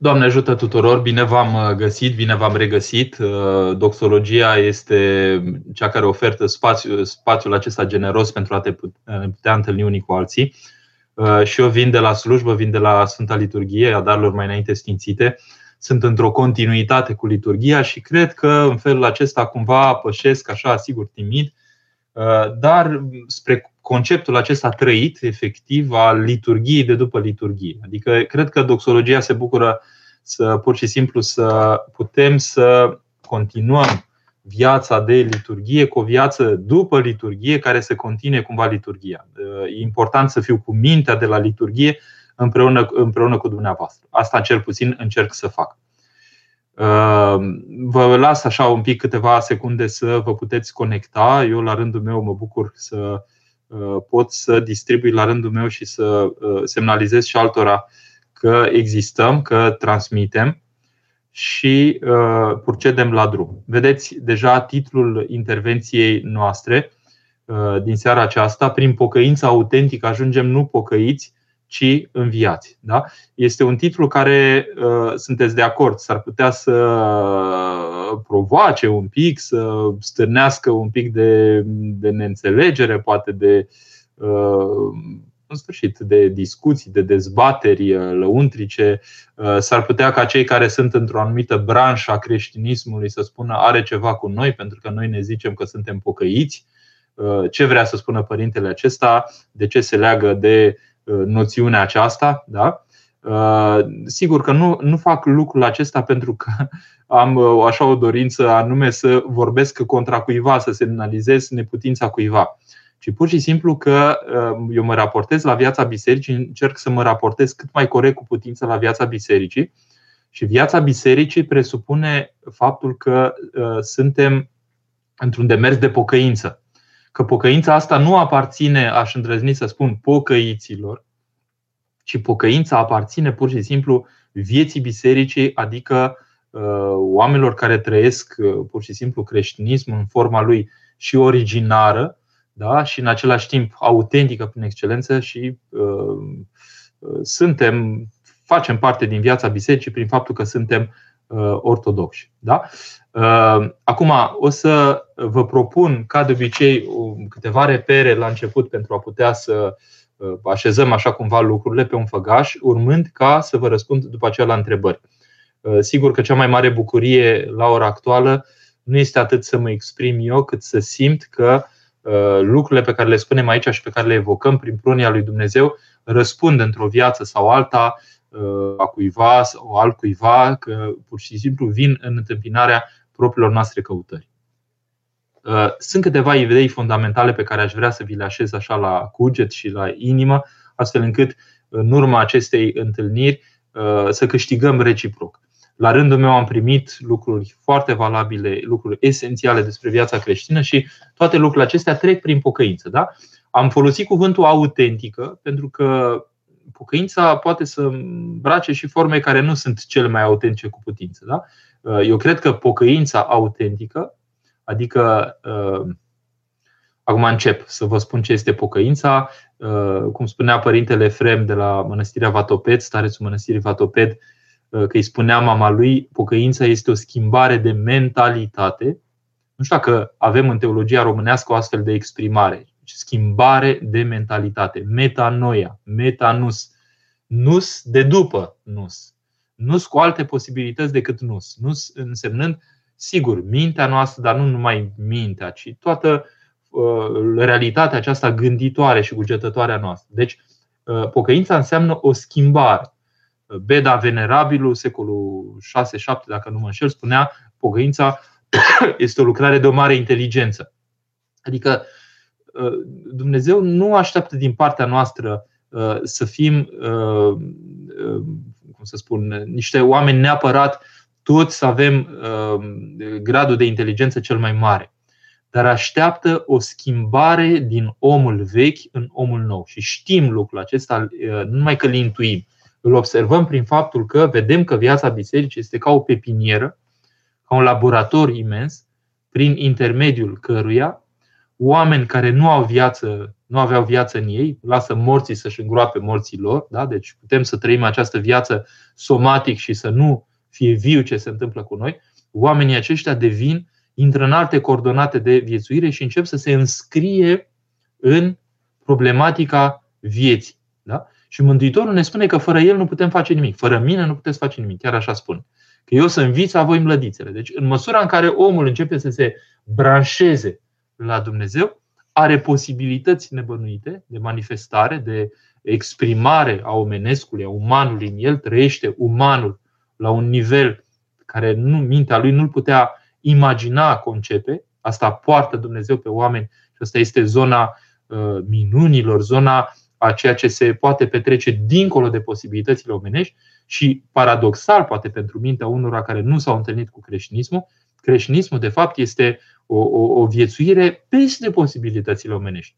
Doamne ajută tuturor, bine v-am uh, găsit, bine v-am regăsit. Uh, doxologia este cea care ofertă spațiu, spațiul acesta generos pentru a te putea întâlni unii cu alții. Uh, și eu vin de la slujbă, vin de la Sfânta Liturghie, a darurilor mai înainte sfințite. Sunt într-o continuitate cu liturgia și cred că în felul acesta cumva pășesc așa, sigur, timid, dar spre conceptul acesta trăit, efectiv, al liturgiei de după liturgie. Adică, cred că doxologia se bucură să pur și simplu să putem să continuăm viața de liturgie cu o viață după liturgie care să continue cumva liturgia. E important să fiu cu mintea de la liturgie împreună, împreună cu dumneavoastră. Asta cel puțin încerc să fac. Vă las așa un pic câteva secunde să vă puteți conecta. Eu la rândul meu mă bucur să Uh, pot să distribui la rândul meu și să uh, semnalizez și altora că existăm, că transmitem și uh, procedem la drum. Vedeți deja titlul intervenției noastre din seara aceasta. Prin pocăință autentică ajungem nu pocăiți, ci înviați. Da? Este un titlu care sunteți de acord, s-ar putea să provoace un pic, să stârnească un pic de, de neînțelegere, poate de uh, în sfârșit, de discuții, de dezbateri uh, lăuntrice. Uh, s-ar putea ca cei care sunt într-o anumită branșă a creștinismului să spună are ceva cu noi, pentru că noi ne zicem că suntem pocăiți. Ce vrea să spună părintele acesta? De ce se leagă de noțiunea aceasta? Da? Sigur că nu, nu fac lucrul acesta pentru că am uh, așa o dorință anume să vorbesc contra cuiva, să semnalizez neputința cuiva, ci pur și simplu că uh, eu mă raportez la viața bisericii, încerc să mă raportez cât mai corect cu putință la viața bisericii. Și viața bisericii presupune faptul că uh, suntem într-un demers de pocăință. Că pocăința asta nu aparține, aș îndrăzni să spun, pocăiților, ci pocăința aparține pur și simplu vieții bisericii, adică Uh, oamenilor care trăiesc uh, pur și simplu creștinismul în forma lui și originară, da? și în același timp autentică prin excelență și uh, suntem, facem parte din viața bisericii prin faptul că suntem uh, ortodoxi. Da? Uh, acum o să vă propun, ca de obicei, câteva repere la început pentru a putea să uh, așezăm așa cumva lucrurile pe un făgaș, urmând ca să vă răspund după aceea la întrebări. Uh, sigur că cea mai mare bucurie la ora actuală nu este atât să mă exprim eu, cât să simt că uh, lucrurile pe care le spunem aici și pe care le evocăm prin prunia lui Dumnezeu răspund într-o viață sau alta uh, a cuiva sau altcuiva, că pur și simplu vin în întâmpinarea propriilor noastre căutări. Sunt câteva idei fundamentale pe care aș vrea să vi le așez așa la cuget și la inimă, astfel încât în urma acestei întâlniri să câștigăm reciproc. La rândul meu am primit lucruri foarte valabile, lucruri esențiale despre viața creștină și toate lucrurile acestea trec prin pocăință. Da? Am folosit cuvântul autentică pentru că pocăința poate să îmbrace și forme care nu sunt cele mai autentice cu putință. Da? Eu cred că pocăința autentică, adică Acum încep să vă spun ce este pocăința. Cum spunea părintele Frem de la Mănăstirea Vatoped, starețul Mănăstirii Vatoped, Uh, că îi spunea mama lui, pocăința este o schimbare de mentalitate. Nu știu dacă avem în teologia românească o astfel de exprimare. Deci, schimbare de mentalitate. Metanoia, metanus. Nus de după nus. Nus cu alte posibilități decât nus. Nus însemnând, sigur, mintea noastră, dar nu numai mintea, ci toată uh, realitatea aceasta gânditoare și cugetătoare a noastră. Deci, uh, pocăința înseamnă o schimbare. Beda Venerabilul, secolul 6-7, dacă nu mă înșel, spunea pocăința este o lucrare de o mare inteligență. Adică uh, Dumnezeu nu așteaptă din partea noastră uh, să fim, uh, cum să spun, niște oameni neapărat toți să avem gradul de inteligență cel mai mare. Dar așteaptă o schimbare din omul vechi în omul nou. Și știm lucrul acesta, nu numai că îl intuim, îl observăm prin faptul că vedem că viața bisericii este ca o pepinieră, ca un laborator imens, prin intermediul căruia oameni care nu au viață nu aveau viață în ei, lasă morții să-și îngroape morții lor. Da? Deci putem să trăim această viață somatic și să nu fie viu ce se întâmplă cu noi. Oamenii aceștia devin, intră în alte coordonate de viețuire și încep să se înscrie în problematica vieții. Da? Și Mântuitorul ne spune că fără El nu putem face nimic. Fără mine nu puteți face nimic. Chiar așa spune. Că eu să înviți a voi mlădițele. Deci, în măsura în care omul începe să se branșeze la Dumnezeu, are posibilități nebănuite de manifestare, de exprimare a omenescului, a umanului în el, trăiește umanul la un nivel care nu, mintea lui nu-l putea imagina, concepe. Asta poartă Dumnezeu pe oameni și asta este zona uh, minunilor, zona a ceea ce se poate petrece dincolo de posibilitățile omenești și paradoxal, poate pentru mintea unora care nu s-au întâlnit cu creștinismul, creștinismul de fapt este o, o, o viețuire peste posibilitățile omenești.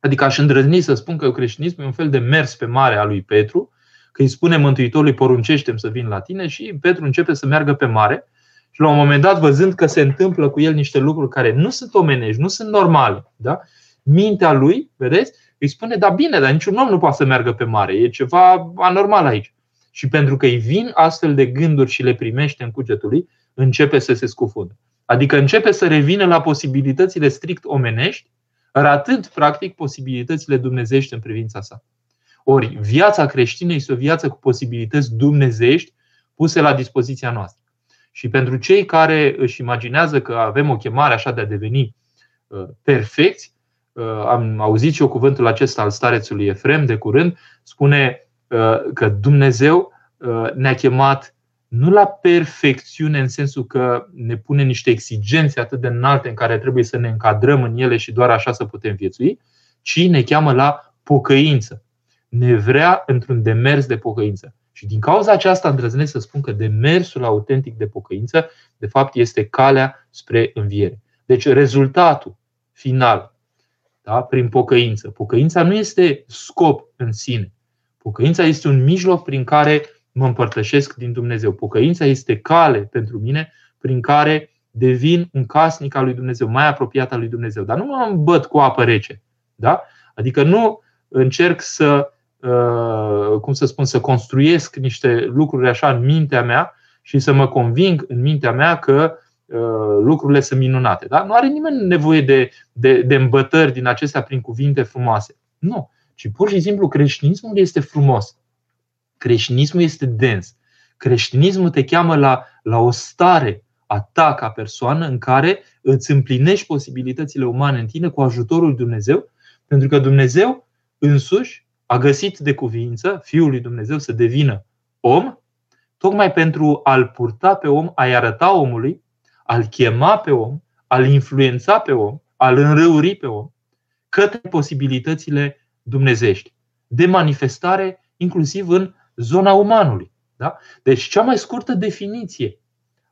Adică aș îndrăzni să spun că creștinismul e un fel de mers pe mare a lui Petru, că îi spune Mântuitorului poruncește să vin la tine și Petru începe să meargă pe mare și la un moment dat, văzând că se întâmplă cu el niște lucruri care nu sunt omenești, nu sunt normale, da? mintea lui, vedeți, îi spune, da bine, dar niciun om nu poate să meargă pe mare, e ceva anormal aici. Și pentru că îi vin astfel de gânduri și le primește în cugetul lui, începe să se scufundă. Adică începe să revină la posibilitățile strict omenești, ratând practic posibilitățile dumnezești în privința sa. Ori viața creștină este o viață cu posibilități dumnezești puse la dispoziția noastră. Și pentru cei care își imaginează că avem o chemare așa de a deveni uh, perfecți, uh, am auzit și eu cuvântul acesta al starețului Efrem de curând, spune uh, că Dumnezeu ne-a chemat nu la perfecțiune în sensul că ne pune niște exigențe atât de înalte în care trebuie să ne încadrăm în ele și doar așa să putem viețui, ci ne cheamă la pocăință. Ne vrea într-un demers de pocăință. Și din cauza aceasta îndrăznesc să spun că demersul autentic de pocăință, de fapt, este calea spre înviere. Deci rezultatul final, da, prin pocăință. Pocăința nu este scop în sine. Pocăința este un mijloc prin care mă împărtășesc din Dumnezeu. Pocăința este cale pentru mine prin care devin un casnic al lui Dumnezeu, mai apropiat al lui Dumnezeu. Dar nu mă îmbăt cu apă rece. Da? Adică nu încerc să, uh, cum să spun, să construiesc niște lucruri așa în mintea mea și să mă conving în mintea mea că uh, lucrurile sunt minunate. Da? Nu are nimeni nevoie de, de, de îmbătări din acestea prin cuvinte frumoase. Nu. Ci pur și simplu creștinismul este frumos. Creștinismul este dens. Creștinismul te cheamă la, la o stare a ta ca persoană în care îți împlinești posibilitățile umane în tine cu ajutorul lui Dumnezeu, pentru că Dumnezeu însuși a găsit de cuvință Fiul lui Dumnezeu să devină om, tocmai pentru a-l purta pe om, a-i arăta omului, a-l chema pe om, a-l influența pe om, a-l înrăuri pe om către posibilitățile dumnezești de manifestare inclusiv în zona umanului. Da? Deci, cea mai scurtă definiție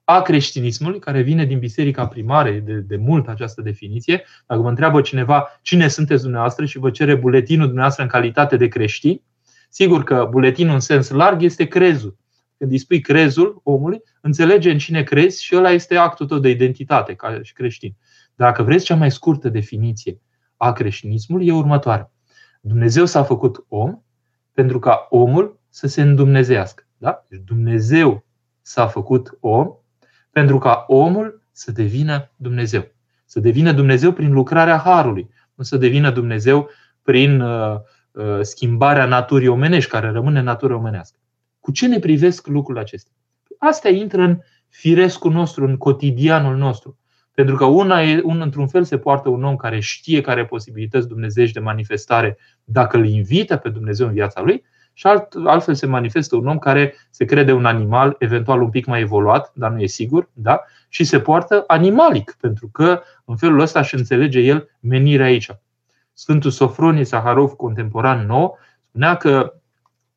a creștinismului, care vine din biserica primare, de, de mult această definiție, dacă vă întreabă cineva cine sunteți dumneavoastră și vă cere buletinul dumneavoastră în calitate de creștin, sigur că buletinul în sens larg este crezul. Când îi spui crezul omului, înțelege în cine crezi și ăla este actul tău de identitate ca și creștin. Dacă vreți cea mai scurtă definiție a creștinismului, e următoarea. Dumnezeu s-a făcut om pentru ca omul să se îndumnezească. Da? Deci Dumnezeu s-a făcut om pentru ca omul să devină Dumnezeu. Să devină Dumnezeu prin lucrarea Harului, nu să devină Dumnezeu prin uh, uh, schimbarea naturii omenești, care rămâne natură omenească. Cu ce ne privesc lucrurile acestea? Astea intră în firescul nostru, în cotidianul nostru. Pentru că una e, un, într-un fel se poartă un om care știe care posibilități dumnezeiești de manifestare dacă îl invită pe Dumnezeu în viața lui, și alt, altfel se manifestă un om care se crede un animal, eventual un pic mai evoluat, dar nu e sigur, da? și se poartă animalic, pentru că în felul ăsta își înțelege el menirea aici. Sfântul Sofronie Saharov, contemporan nou, spunea că,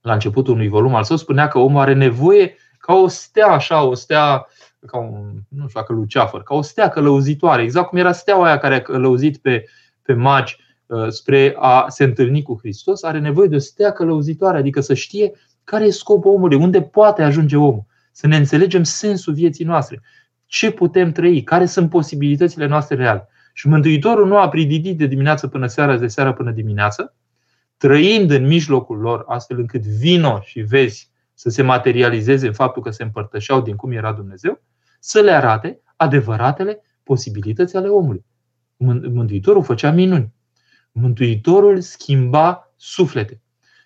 la începutul unui volum al său, spunea că omul are nevoie ca o stea așa, o stea ca un, nu știu dacă luceafăr, ca o stea călăuzitoare, exact cum era steaua aia care a călăuzit pe, pe magi Uh, spre a se întâlni cu Hristos, are nevoie de o stea călăuzitoare, adică să știe care e scopul omului, unde poate ajunge omul, să ne înțelegem sensul vieții noastre, ce putem trăi, care sunt posibilitățile noastre reale. Și Mântuitorul nu a prididit de dimineață până seara, de seara până dimineață, trăind în mijlocul lor, astfel încât vino și vezi să se materializeze în faptul că se împărtășeau din cum era Dumnezeu, să le arate adevăratele posibilități ale omului. Mântuitorul făcea minuni. Mântuitorul schimba suflete.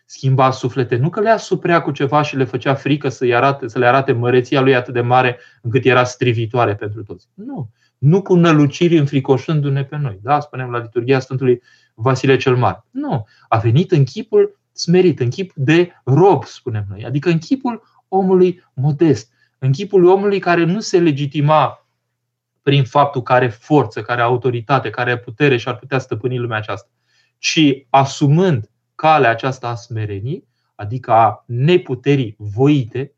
Schimba suflete nu că le asuprea cu ceva și le făcea frică să, arate, să le arate măreția lui atât de mare încât era strivitoare pentru toți. Nu. Nu cu năluciri înfricoșându-ne pe noi. Da? Spunem la liturgia Sfântului Vasile cel Mare. Nu. A venit în chipul smerit, în chip de rob, spunem noi. Adică în chipul omului modest. În chipul omului care nu se legitima prin faptul că are forță, care are autoritate, care are putere și ar putea stăpâni lumea aceasta, ci asumând calea aceasta a smerenii, adică a neputerii voite,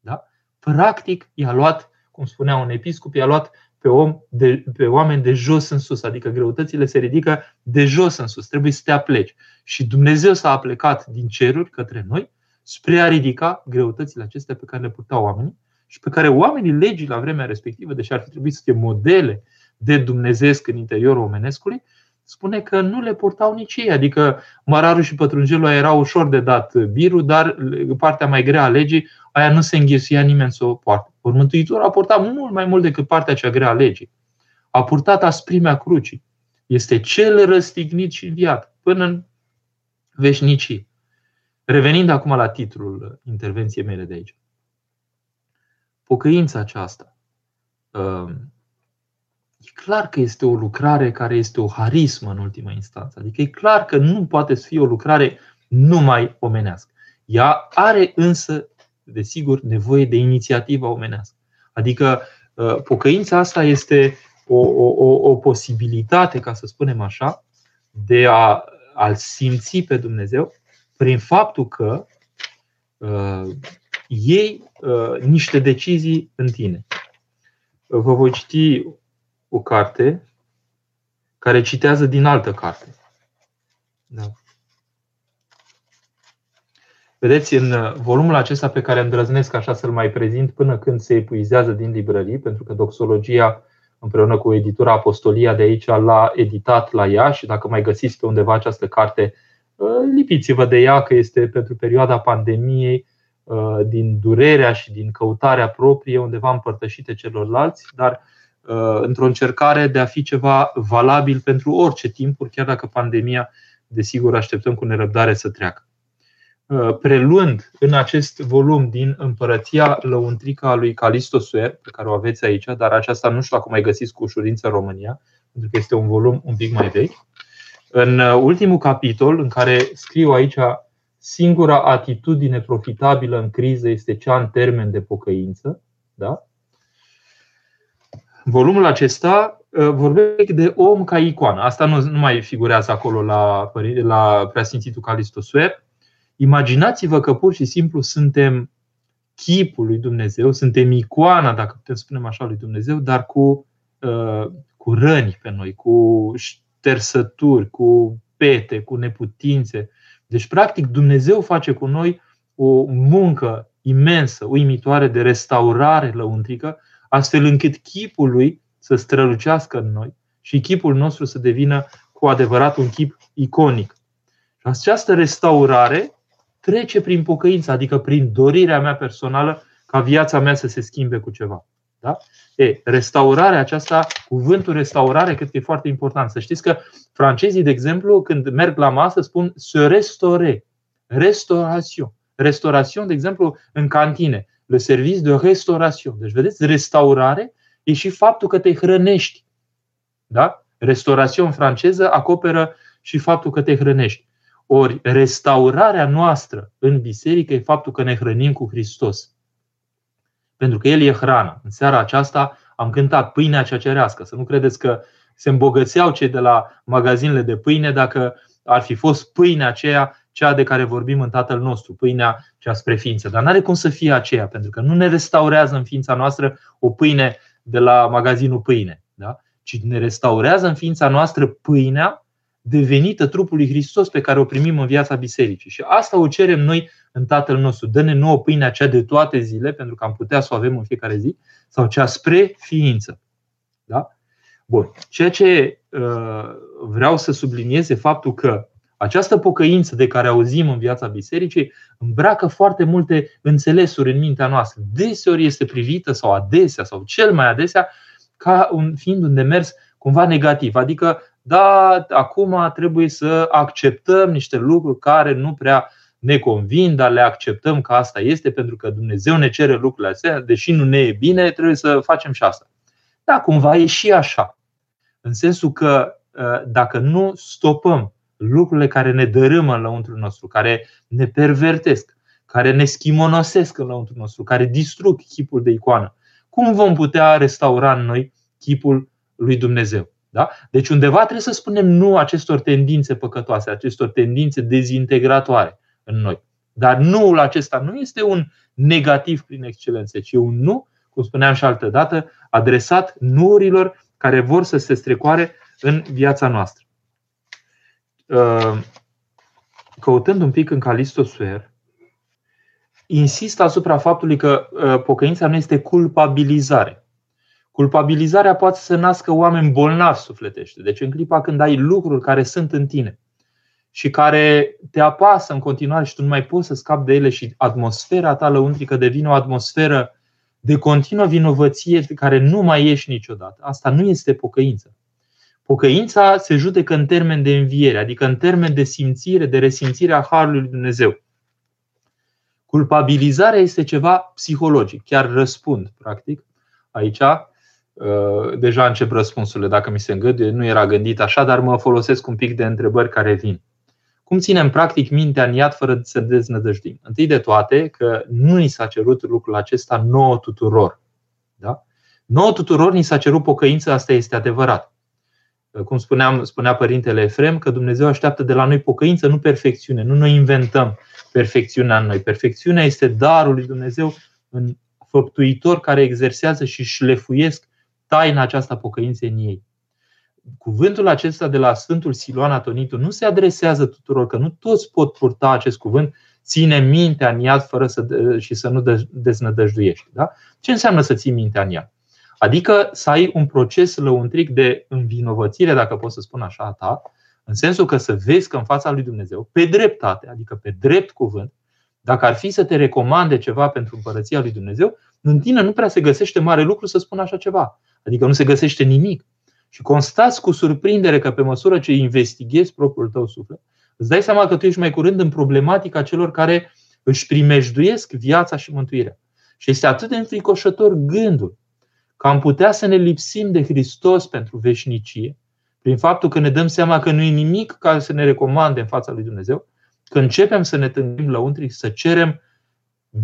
da? practic i-a luat, cum spunea un episcop, i-a luat pe, om de, pe oameni de jos în sus, adică greutățile se ridică de jos în sus, trebuie să te apleci. Și Dumnezeu s-a aplecat din ceruri către noi spre a ridica greutățile acestea pe care le purtau oamenii și pe care oamenii legii la vremea respectivă, deși ar fi trebuit să fie modele de dumnezeesc în interiorul omenescului, spune că nu le purtau nici ei. Adică mărarul și pătrunjelul era ușor de dat birul, dar partea mai grea a legii, aia nu se înghesuia nimeni să o poartă. Ori Mântuitorul a purtat mult mai mult decât partea cea grea a legii. A purtat asprimea crucii. Este cel răstignit și înviat până în veșnicii. Revenind acum la titlul intervenției mele de aici. Pocăința aceasta um, e clar că este o lucrare care este o harismă în ultima instanță. Adică e clar că nu poate să fie o lucrare numai omenească. Ea are însă, desigur, nevoie de inițiativă omenească. Adică uh, pocăința asta este o, o, o posibilitate, ca să spunem așa, de a, a simți pe Dumnezeu prin faptul că uh, iei uh, niște decizii în tine. Vă voi citi o carte care citează din altă carte. Da. Vedeți, în uh, volumul acesta pe care îndrăznesc așa să-l mai prezint până când se epuizează din librării, pentru că doxologia împreună cu editura Apostolia de aici l-a editat la ea și dacă mai găsiți pe undeva această carte, uh, lipiți-vă de ea că este pentru perioada pandemiei, uh, din durerea și din căutarea proprie, undeva împărtășite celorlalți, dar Uh, într-o încercare de a fi ceva valabil pentru orice timpuri, chiar dacă pandemia, desigur, așteptăm cu nerăbdare să treacă. Uh, preluând în acest volum din Împărăția Lăuntrică a lui Calisto Suer, pe care o aveți aici, dar aceasta nu știu dacă mai găsiți cu ușurință în România, pentru că este un volum un pic mai vechi. În uh, ultimul capitol, în care scriu aici singura atitudine profitabilă în criză este cea în termen de pocăință, da? Volumul acesta uh, vorbește de om ca icoană. Asta nu, nu mai figurează acolo la, la preasfințitul Calisto Suer. Imaginați-vă că pur și simplu suntem chipul lui Dumnezeu, suntem icoana, dacă putem spune așa, lui Dumnezeu, dar cu, uh, cu răni pe noi, cu ștersături, cu pete, cu neputințe. Deci, practic, Dumnezeu face cu noi o muncă imensă, uimitoare de restaurare lăuntrică astfel încât chipul lui să strălucească în noi și chipul nostru să devină cu adevărat un chip iconic. Și această restaurare trece prin pocăință, adică prin dorirea mea personală ca viața mea să se schimbe cu ceva. Da? E, restaurarea aceasta, cuvântul restaurare, cred că e foarte important. Să știți că francezii, de exemplu, când merg la masă, spun se restore, restauration. Restauration, de exemplu, în cantine le service de restauration. Deci, vedeți, restaurare e și faptul că te hrănești. Da? Restaurație în franceză acoperă și faptul că te hrănești. Ori restaurarea noastră în biserică e faptul că ne hrănim cu Hristos. Pentru că El e hrana. În seara aceasta am cântat pâinea cea cerească. Să nu credeți că se îmbogățeau cei de la magazinele de pâine dacă ar fi fost pâinea aceea cea de care vorbim în Tatăl nostru, pâinea cea spre ființă. Dar nu are cum să fie aceea, pentru că nu ne restaurează în ființa noastră o pâine de la magazinul pâine, da? ci ne restaurează în ființa noastră pâinea devenită trupul lui Hristos pe care o primim în viața bisericii. Și asta o cerem noi în Tatăl nostru. Dă-ne nouă pâinea cea de toate zile, pentru că am putea să o avem în fiecare zi, sau cea spre ființă. Da? Bun. Ceea ce uh, vreau să subliniez e faptul că această pocăință de care auzim în viața bisericii îmbracă foarte multe înțelesuri în mintea noastră. Deseori este privită sau adesea sau cel mai adesea ca un, fiind un demers cumva negativ. Adică, da, acum trebuie să acceptăm niște lucruri care nu prea ne convin, dar le acceptăm că asta este pentru că Dumnezeu ne cere lucrurile astea, deși nu ne e bine, trebuie să facem și asta. Da, cumva e și așa. În sensul că ă, dacă nu stopăm lucrurile care ne dărâmă în lăuntrul nostru, care ne pervertesc, care ne schimonosesc în lăuntrul nostru, care distrug chipul de icoană, cum vom putea restaura în noi chipul lui Dumnezeu? Da? Deci undeva trebuie să spunem nu acestor tendințe păcătoase, acestor tendințe dezintegratoare în noi. Dar nuul acesta nu este un negativ prin excelență, ci un nu, cum spuneam și altă dată, adresat nuurilor care vor să se strecoare în viața noastră. Uh, căutând un pic în Calistosuer, insist asupra faptului că uh, pocăința nu este culpabilizare. Culpabilizarea poate să nască oameni bolnavi sufletește. Deci în clipa când ai lucruri care sunt în tine și care te apasă în continuare și tu nu mai poți să scapi de ele și atmosfera ta lăuntrică devine o atmosferă de continuă vinovăție care nu mai ieși niciodată. Asta nu este pocăință. Pocăința se judecă în termen de înviere, adică în termen de simțire, de resimțire a Harului Lui Dumnezeu. Culpabilizarea este ceva psihologic, chiar răspund, practic. Aici uh, deja încep răspunsurile, dacă mi se îngăduie, nu era gândit așa, dar mă folosesc un pic de întrebări care vin. Cum ținem practic mintea în iad fără să deznădăjdim? Întâi de toate că nu ni s-a cerut lucrul acesta nouă tuturor. Da? Nouă tuturor ni s-a cerut pocăință, asta este adevărat. Cum spuneam, spunea Părintele Efrem, că Dumnezeu așteaptă de la noi pocăință, nu perfecțiune. Nu noi inventăm perfecțiunea în noi. Perfecțiunea este darul lui Dumnezeu în făptuitor care exersează și șlefuiesc taina aceasta pocăinței în ei cuvântul acesta de la Sfântul Siluan Atonitu nu se adresează tuturor, că nu toți pot purta acest cuvânt, ține mintea în iad fără să, și să nu deznădăjduiești. Da? Ce înseamnă să ții mintea în iad? Adică să ai un proces lăuntric de învinovățire, dacă pot să spun așa, a ta, în sensul că să vezi că în fața lui Dumnezeu, pe dreptate, adică pe drept cuvânt, dacă ar fi să te recomande ceva pentru împărăția lui Dumnezeu, în tine nu prea se găsește mare lucru să spun așa ceva. Adică nu se găsește nimic. Și constați cu surprindere că pe măsură ce investighezi propriul tău suflet, îți dai seama că tu ești mai curând în problematica celor care își primejduiesc viața și mântuirea. Și este atât de înfricoșător gândul că am putea să ne lipsim de Hristos pentru veșnicie, prin faptul că ne dăm seama că nu e nimic care să ne recomande în fața lui Dumnezeu, că începem să ne tândim la untri, să cerem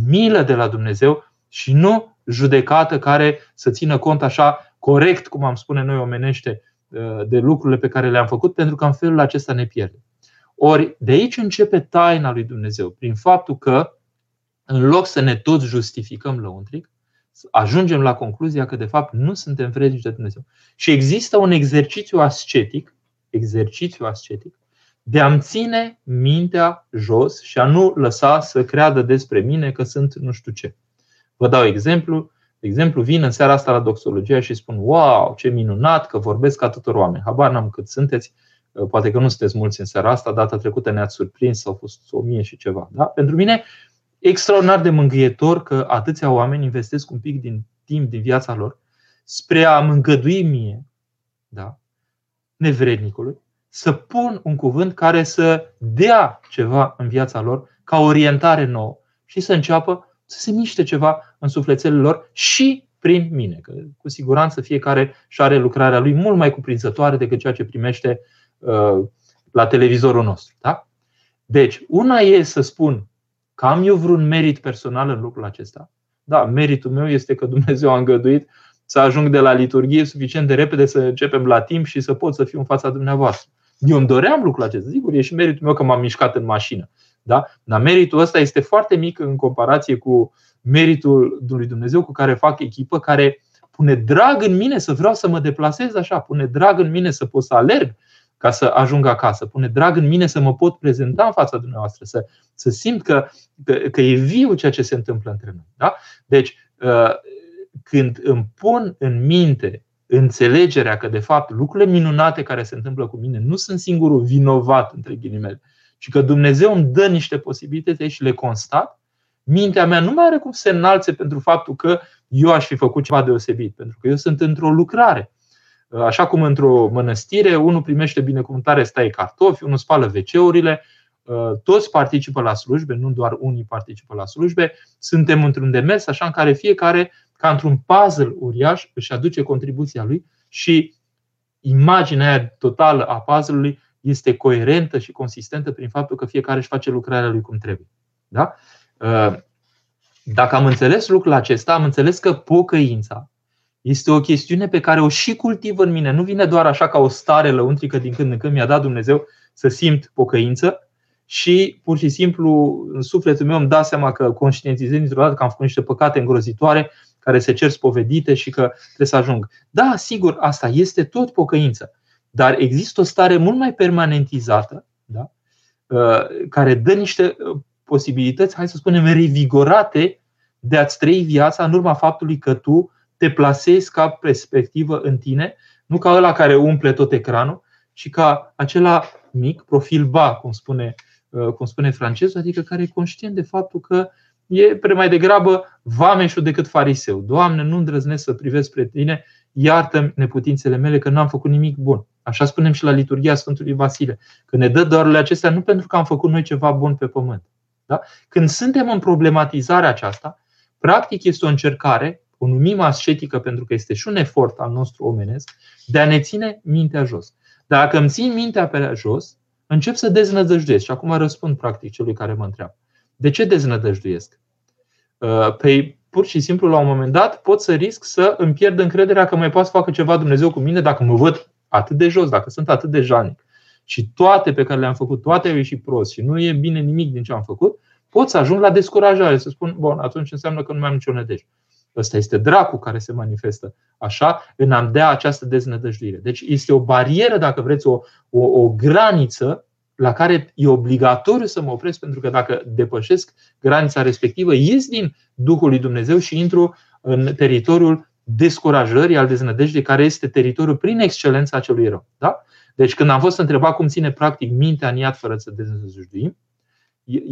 milă de la Dumnezeu și nu judecată care să țină cont așa corect, cum am spune noi omenește, uh, de lucrurile pe care le-am făcut, pentru că în felul acesta ne pierdem. Ori de aici începe taina lui Dumnezeu, prin faptul că, în loc să ne toți justificăm lăuntric, ajungem la concluzia că, de fapt, nu suntem vrednici de Dumnezeu. Și există un exercițiu ascetic, exercițiu ascetic, de a-mi ține mintea jos și a nu lăsa să creadă despre mine că sunt nu știu ce. Vă dau exemplu. De exemplu, vin în seara asta la doxologia și spun Wow, ce minunat că vorbesc atâtor oameni. Habar n-am cât sunteți, uh, poate că nu sunteți mulți în seara asta, data trecută ne-ați surprins, au fost o mie și ceva. Da? Pentru mine, extraordinar de mângâietor că atâția oameni investesc un pic din timp din viața lor spre a mă îngădui mie, da? nevrednicului, să pun un cuvânt care să dea ceva în viața lor ca orientare nouă și să înceapă să se miște ceva în sufletelele lor și prin mine. Că cu siguranță fiecare și are lucrarea lui mult mai cuprinzătoare decât ceea ce primește uh, la televizorul nostru. Da? Deci, una e să spun că am eu vreun merit personal în lucrul acesta. Da, meritul meu este că Dumnezeu a îngăduit să ajung de la liturghie suficient de repede să începem la timp și să pot să fiu în fața dumneavoastră. Eu îmi doream lucrul acesta. Sigur, e și meritul meu că m-am mișcat în mașină. Da? Dar meritul ăsta este foarte mic în comparație cu meritul lui Dumnezeu cu care fac echipă, care pune drag în mine să vreau să mă deplasez așa, pune drag în mine să pot să alerg ca să ajung acasă, pune drag în mine să mă pot prezenta în fața dumneavoastră, să, să simt că, că, că e viu ceea ce se întâmplă între noi. Da? Deci, uh, când îmi pun în minte înțelegerea că, de fapt, lucrurile minunate care se întâmplă cu mine nu sunt singurul vinovat, între ghilimele, ci că Dumnezeu îmi dă niște posibilități și le constat, mintea mea nu mai are cum să se înalțe pentru faptul că eu aș fi făcut ceva deosebit, pentru că eu sunt într-o lucrare. Așa cum într-o mănăstire, unul primește binecuvântare, stai cartofi, unul spală wc toți participă la slujbe, nu doar unii participă la slujbe, suntem într-un demers așa în care fiecare, ca într-un puzzle uriaș, își aduce contribuția lui și imaginea aia totală a puzzle-ului este coerentă și consistentă prin faptul că fiecare își face lucrarea lui cum trebuie. Da? Dacă am înțeles lucrul acesta, am înțeles că pocăința este o chestiune pe care o și cultiv în mine. Nu vine doar așa ca o stare lăuntrică din când în când mi-a dat Dumnezeu să simt pocăință și pur și simplu în sufletul meu îmi da seama că conștientizez dintr-o dată că am făcut niște păcate îngrozitoare care se cer spovedite și că trebuie să ajung. Da, sigur, asta este tot pocăință. Dar există o stare mult mai permanentizată, da? care dă niște posibilități, hai să spunem, revigorate de a-ți trăi viața în urma faptului că tu te plasezi ca perspectivă în tine, nu ca ăla care umple tot ecranul, ci ca acela mic, profil ba, cum spune, uh, cum spune francezul, adică care e conștient de faptul că e pre mai degrabă vameșul decât fariseu. Doamne, nu îndrăznesc să privesc spre tine, iartă neputințele mele că nu am făcut nimic bun. Așa spunem și la liturgia Sfântului Vasile, că ne dă doarurile acestea nu pentru că am făcut noi ceva bun pe pământ. Da? Când suntem în problematizarea aceasta, practic este o încercare, o numim ascetică pentru că este și un efort al nostru omenesc, de a ne ține mintea jos. Dacă îmi țin mintea pe jos, încep să deznădăjduiesc. Și acum răspund practic celui care mă întreabă. De ce deznădăjduiesc? Uh, păi pur și simplu, la un moment dat, pot să risc să îmi pierd încrederea că mai poate să facă ceva Dumnezeu cu mine dacă mă văd atât de jos, dacă sunt atât de jalnic. Și toate pe care le-am făcut, toate au ieșit prost și nu e bine nimic din ce am făcut, pot să ajung la descurajare, să spun, bun, atunci înseamnă că nu mai am nicio nădejde. Ăsta este dracul care se manifestă așa în a dea această deznădăjduire. Deci este o barieră, dacă vreți, o, o, o graniță la care e obligatoriu să mă opresc, pentru că dacă depășesc granița respectivă, ies din Duhul lui Dumnezeu și intru în teritoriul descurajării, al deznădejdii, care este teritoriul prin excelența acelui rău. Da? Deci când am fost întrebat cum ține practic mintea în iad fără să deznădăjduim,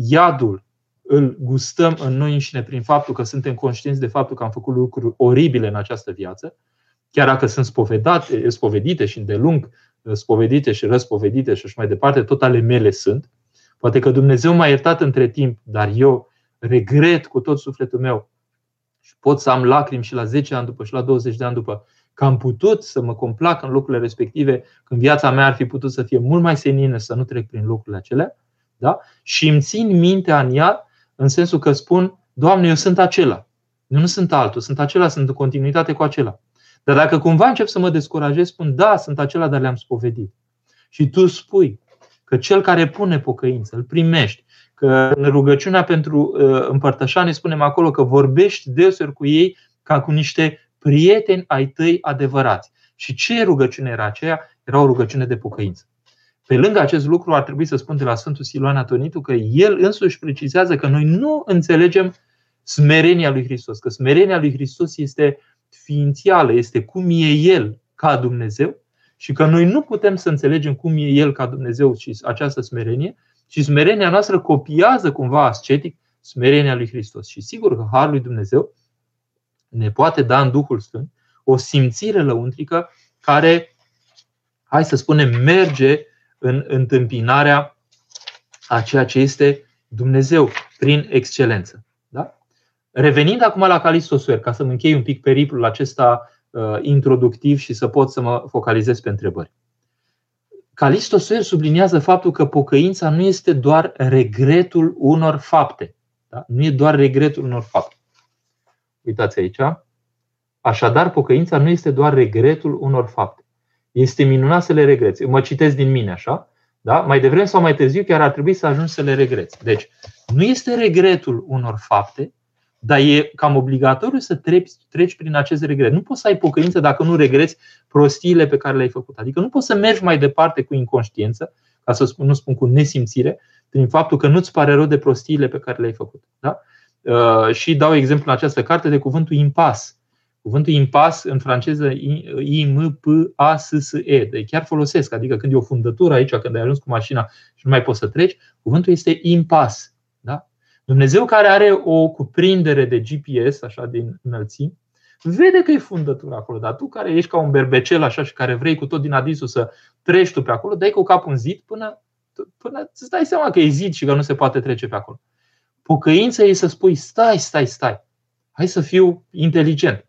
iadul îl gustăm în noi înșine prin faptul că suntem conștienți de faptul că am făcut lucruri oribile în această viață, chiar dacă sunt spovedate, spovedite și îndelung spovedite și răspovedite și așa mai departe, tot ale mele sunt. Poate că Dumnezeu m-a iertat între timp, dar eu regret cu tot sufletul meu și pot să am lacrimi și la 10 ani după și la 20 de ani după că am putut să mă complac în lucrurile respective când viața mea ar fi putut să fie mult mai senină, să nu trec prin lucrurile acelea. Da? Și îmi țin mintea în ea în sensul că spun, Doamne, eu sunt acela. Eu nu sunt altul, sunt acela, sunt în continuitate cu acela. Dar dacă cumva încep să mă descurajez, spun, da, sunt acela, dar le-am spovedit. Și tu spui că cel care pune pocăință, îl primești, că în rugăciunea pentru uh, împărtășanie spunem acolo că vorbești deseori cu ei ca cu niște prieteni ai tăi adevărați. Și ce rugăciune era aceea? Era o rugăciune de pocăință. Pe lângă acest lucru ar trebui să spun de la Sfântul Siluan Atonitu că el însuși precizează că noi nu înțelegem smerenia lui Hristos, că smerenia lui Hristos este ființială, este cum e El ca Dumnezeu și că noi nu putem să înțelegem cum e El ca Dumnezeu și această smerenie, și smerenia noastră copiază cumva ascetic smerenia lui Hristos. Și sigur că Harul lui Dumnezeu ne poate da în Duhul Sfânt o simțire lăuntrică care, hai să spunem, merge în întâmpinarea a ceea ce este Dumnezeu prin excelență. Da? Revenind acum la Calistosuer, ca să-mi închei un pic periplul acesta uh, introductiv și să pot să mă focalizez pe întrebări. Calistosuer subliniază faptul că pocăința nu este doar regretul unor fapte. Da? Nu e doar regretul unor fapte. Uitați aici. Așadar, pocăința nu este doar regretul unor fapte. Este minunat să le regreți. Mă citesc din mine așa. Da? Mai devreme sau mai târziu chiar ar trebui să ajungi să le regreți. Deci, nu este regretul unor fapte, dar e cam obligatoriu să treci, treci prin acest regret. Nu poți să ai pocăință dacă nu regreți prostiile pe care le-ai făcut. Adică nu poți să mergi mai departe cu inconștiență, ca să spun, nu spun cu nesimțire, prin faptul că nu-ți pare rău de prostiile pe care le-ai făcut. Da? Uh, și dau exemplu în această carte de cuvântul impas. Cuvântul impas în franceză I, M, P, A, S, S, E. Deci chiar folosesc. Adică când e o fundătură aici, când ai ajuns cu mașina și nu mai poți să treci, cuvântul este impas. Da? Dumnezeu care are o cuprindere de GPS, așa din înălțimi, vede că e fundătură acolo, dar tu care ești ca un berbecel așa și care vrei cu tot din adisul să treci tu pe acolo, dai cu capul în zid până, până îți dai seama că e zid și că nu se poate trece pe acolo. Pocăința e să spui, stai, stai, stai, hai să fiu inteligent.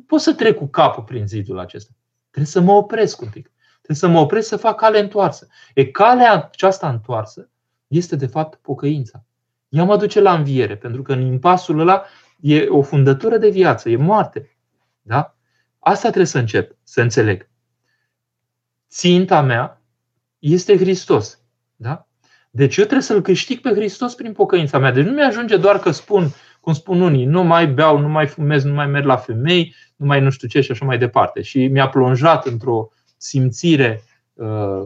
Nu pot să trec cu capul prin zidul acesta. Trebuie să mă opresc un pic. Trebuie să mă opresc să fac cale întoarsă. E calea aceasta întoarsă este de fapt pocăința. Ea mă duce la înviere, pentru că în impasul ăla e o fundătură de viață, e moarte. Da? Asta trebuie să încep, să înțeleg. Ținta mea este Hristos. Da? Deci eu trebuie să-L câștig pe Hristos prin pocăința mea. Deci nu mi-ajunge doar că spun, cum spun unii, nu mai beau, nu mai fumez, nu mai merg la femei, nu mai nu știu ce și așa mai departe. Și mi-a plonjat într-o simțire uh,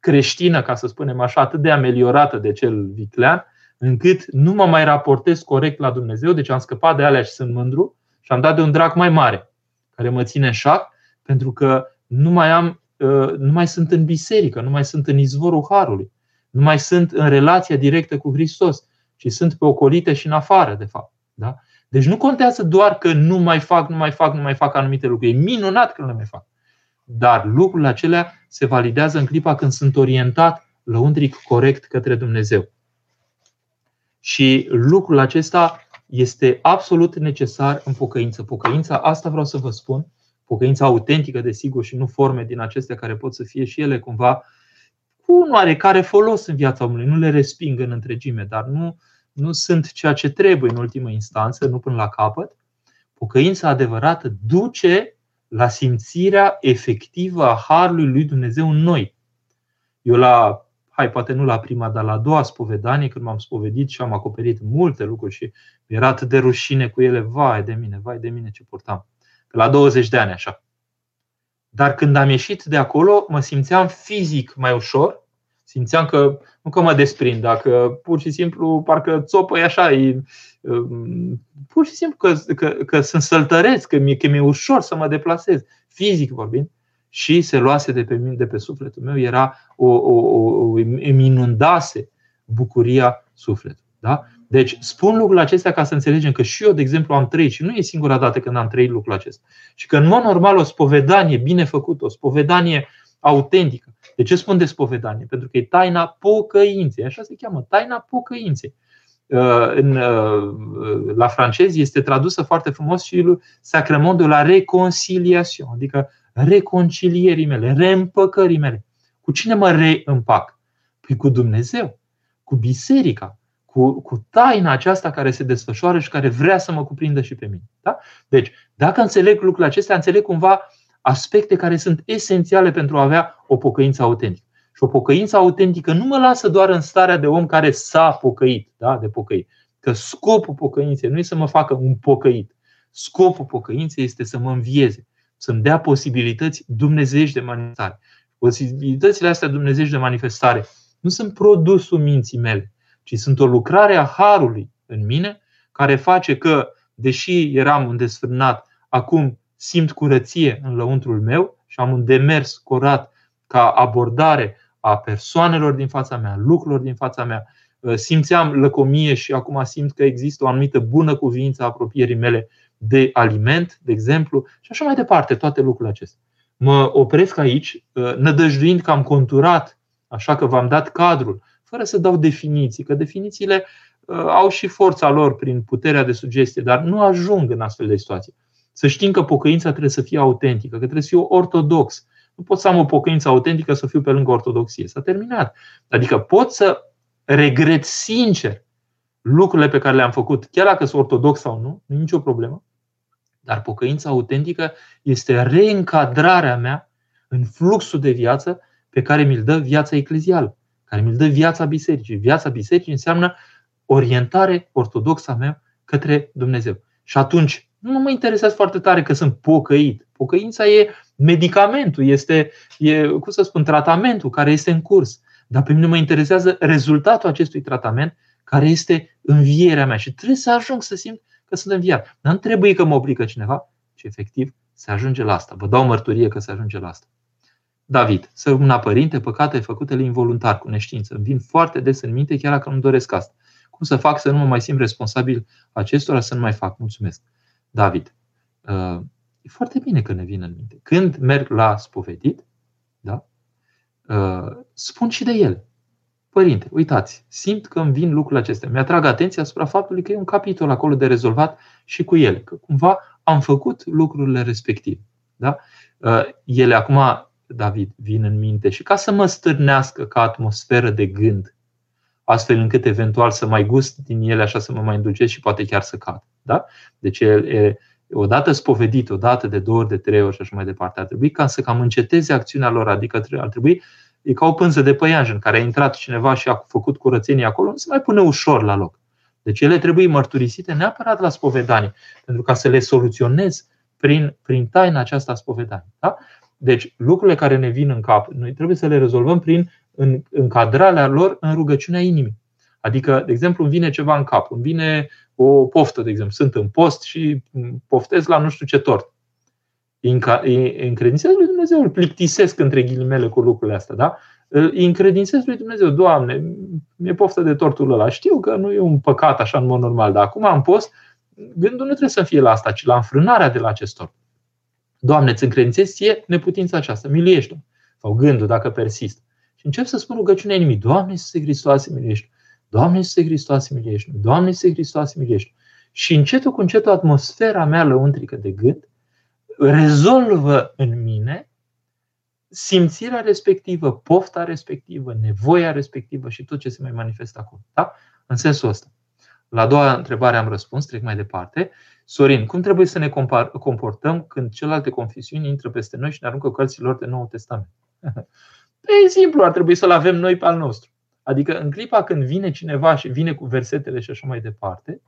creștină, ca să spunem așa, atât de ameliorată de cel viclean, încât nu mă mai raportez corect la Dumnezeu, deci am scăpat de alea și sunt mândru și am dat de un drac mai mare, care mă ține în șac, pentru că nu mai, am, uh, nu mai sunt în biserică, nu mai sunt în izvorul Harului, nu mai sunt în relația directă cu Hristos, ci sunt pe ocolite și în afară, de fapt. Da? Deci nu contează doar că nu mai fac, nu mai fac, nu mai fac anumite lucruri. E minunat că nu le mai fac. Dar lucrurile acelea se validează în clipa când sunt orientat lăuntric corect către Dumnezeu. Și lucrul acesta este absolut necesar în pocăință. Pocăința, asta vreau să vă spun, pocăința autentică, desigur, și nu forme din acestea care pot să fie și ele cumva cu un oarecare folos în viața omului. Nu le resping în întregime, dar nu, nu sunt ceea ce trebuie în ultimă instanță, nu până la capăt. Pocăința adevărată duce la simțirea efectivă a Harului lui Dumnezeu în noi. Eu la hai, poate nu la prima, dar la a doua spovedanie, când m-am spovedit și am acoperit multe lucruri și era atât de rușine cu ele, vai de mine, vai de mine ce purtam. Pe la 20 de ani, așa. Dar când am ieșit de acolo, mă simțeam fizic mai ușor, simțeam că nu că mă desprind, dacă pur și simplu parcă țopă e așa, e, um, pur și simplu că, că, că sunt săltăreț, că mi-e, că mi-e ușor să mă deplasez, fizic vorbind și se luase de pe mine, de pe sufletul meu, era o, o, o, îmi inundase bucuria sufletului. Da? Deci spun lucrurile acestea ca să înțelegem că și eu, de exemplu, am trăit și nu e singura dată când am trăit lucrul acesta. Și că în mod normal o spovedanie bine făcută, o spovedanie autentică. De ce spun de spovedanie? Pentru că e taina pocăinței. Așa se cheamă, taina pocăinței. Uh, în, uh, la francez este tradusă foarte frumos și sacrament de la reconciliation, adică reconcilierii mele, reîmpăcării mele. Cu cine mă reîmpac? Păi cu Dumnezeu, cu biserica, cu, cu taina aceasta care se desfășoară și care vrea să mă cuprindă și pe mine. Da? Deci, dacă înțeleg lucrurile acestea, înțeleg cumva aspecte care sunt esențiale pentru a avea o pocăință autentică. Și o pocăință autentică nu mă lasă doar în starea de om care s-a pocăit, da? de pocăit. Că scopul pocăinței nu este să mă facă un pocăit. Scopul pocăinței este să mă învieze, să-mi dea posibilități dumnezeiești de manifestare. Posibilitățile astea dumnezeiești de manifestare nu sunt produsul minții mele, ci sunt o lucrare a Harului în mine, care face că, deși eram îndesfrânat, acum simt curăție în lăuntrul meu și am un demers curat ca abordare a persoanelor din fața mea, lucrurilor din fața mea. Simțeam lăcomie și acum simt că există o anumită bună cuvință a apropierii mele de aliment, de exemplu, și așa mai departe, toate lucrurile acestea. Mă opresc aici, uh, nădăjduind că am conturat, așa că v-am dat cadrul, fără să dau definiții, că definițiile uh, au și forța lor prin puterea de sugestie, dar nu ajung în astfel de situații. Să știm că pocăința trebuie să fie autentică, că trebuie să fie ortodox. Nu pot să am o pocăință autentică să fiu pe lângă ortodoxie. S-a terminat. Adică pot să regret sincer lucrurile pe care le-am făcut, chiar dacă sunt ortodox sau nu, nu e nicio problemă. Dar pocăința autentică este reîncadrarea mea în fluxul de viață pe care mi-l dă viața eclezială, care mi-l dă viața bisericii. Viața bisericii înseamnă orientare ortodoxă a mea către Dumnezeu. Și atunci nu mă interesează foarte tare că sunt pocăit. Pocăința e medicamentul, este, e, cum să spun, tratamentul care este în curs. Dar pe mine mă interesează rezultatul acestui tratament, care este învierea mea. Și trebuie să ajung să simt că sunt înviat. Dar nu trebuie că mă obligă cineva, ci efectiv se ajunge la asta. Vă dau mărturie că se ajunge la asta. David, să rămână părinte, păcate făcutele involuntar, cu neștiință. Îmi vin foarte des în minte, chiar dacă nu doresc asta. Cum să fac să nu mă mai simt responsabil acestora, să nu mai fac? Mulțumesc. David, uh, e foarte bine că ne vin în minte. Când merg la spovedit, da? Uh, spun și de el. Părinte, uitați, simt că îmi vin lucrurile acestea. Mi-atrag atenția asupra faptului că e un capitol acolo de rezolvat și cu ele. Că cumva am făcut lucrurile respective. Da? Uh, ele acum, David, vin în minte și ca să mă stârnească ca atmosferă de gând, astfel încât eventual să mai gust din ele, așa să mă mai indulgesc și poate chiar să cad. Da? Deci e, odată spovedit, odată de două ori, de trei ori și așa mai departe, ar trebui ca să cam înceteze acțiunea lor, adică ar trebui e ca o pânză de păianjen în care a intrat cineva și a făcut curățenie acolo, nu se mai pune ușor la loc. Deci ele trebuie mărturisite neapărat la spovedanie, pentru ca să le soluționez prin, prin taina aceasta a spovedanii. Da? Deci lucrurile care ne vin în cap, noi trebuie să le rezolvăm prin încadrarea lor în rugăciunea inimii. Adică, de exemplu, îmi vine ceva în cap, îmi vine o poftă, de exemplu, sunt în post și poftez la nu știu ce tort. Încredințez lui Dumnezeu, îl plictisesc între ghilimele cu lucrurile astea, da? Îl încredințez lui Dumnezeu, Doamne, mi-e poftă de tortul ăla. Știu că nu e un păcat așa în mod normal, dar acum am post, gândul nu trebuie să fie la asta, ci la înfrânarea de la acest tort. Doamne, îți încredințez ție neputința aceasta, miluiește Sau gândul, dacă persist. Și încep să spun rugăciunea inimii, Doamne Iisuse Hristoase, miluiește Doamne Iisuse Hristoase, miluiește Doamne Iisuse Hristoase, miluiește Și încetul cu încetul atmosfera mea lăuntrică de gând rezolvă în mine simțirea respectivă, pofta respectivă, nevoia respectivă și tot ce se mai manifestă acolo. Da? În sensul ăsta. La a doua întrebare am răspuns, trec mai departe. Sorin, cum trebuie să ne comportăm când celelalte confesiuni intră peste noi și ne aruncă cărțile lor de Nou Testament? E simplu, ar trebui să-l avem noi pe al nostru. Adică în clipa când vine cineva și vine cu versetele și așa mai departe,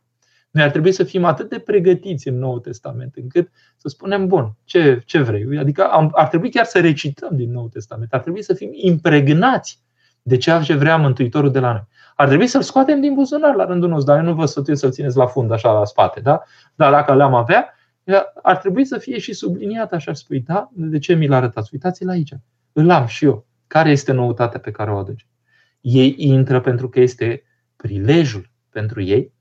noi ar trebui să fim atât de pregătiți în Noul Testament încât să spunem, bun, ce, ce vrei? Adică ar trebui chiar să recităm din Noul Testament, ar trebui să fim impregnați de ceea ce vrea Mântuitorul de la noi. Ar trebui să-l scoatem din buzunar la rândul nostru, dar eu nu vă sfătuiesc să-l țineți la fund, așa la spate, da? Dar dacă le-am avea, ar trebui să fie și subliniat, așa spui, da? De ce mi l arătați? Uitați-l aici. Îl am și eu. Care este noutatea pe care o aduce? Ei intră pentru că este prilejul pentru ei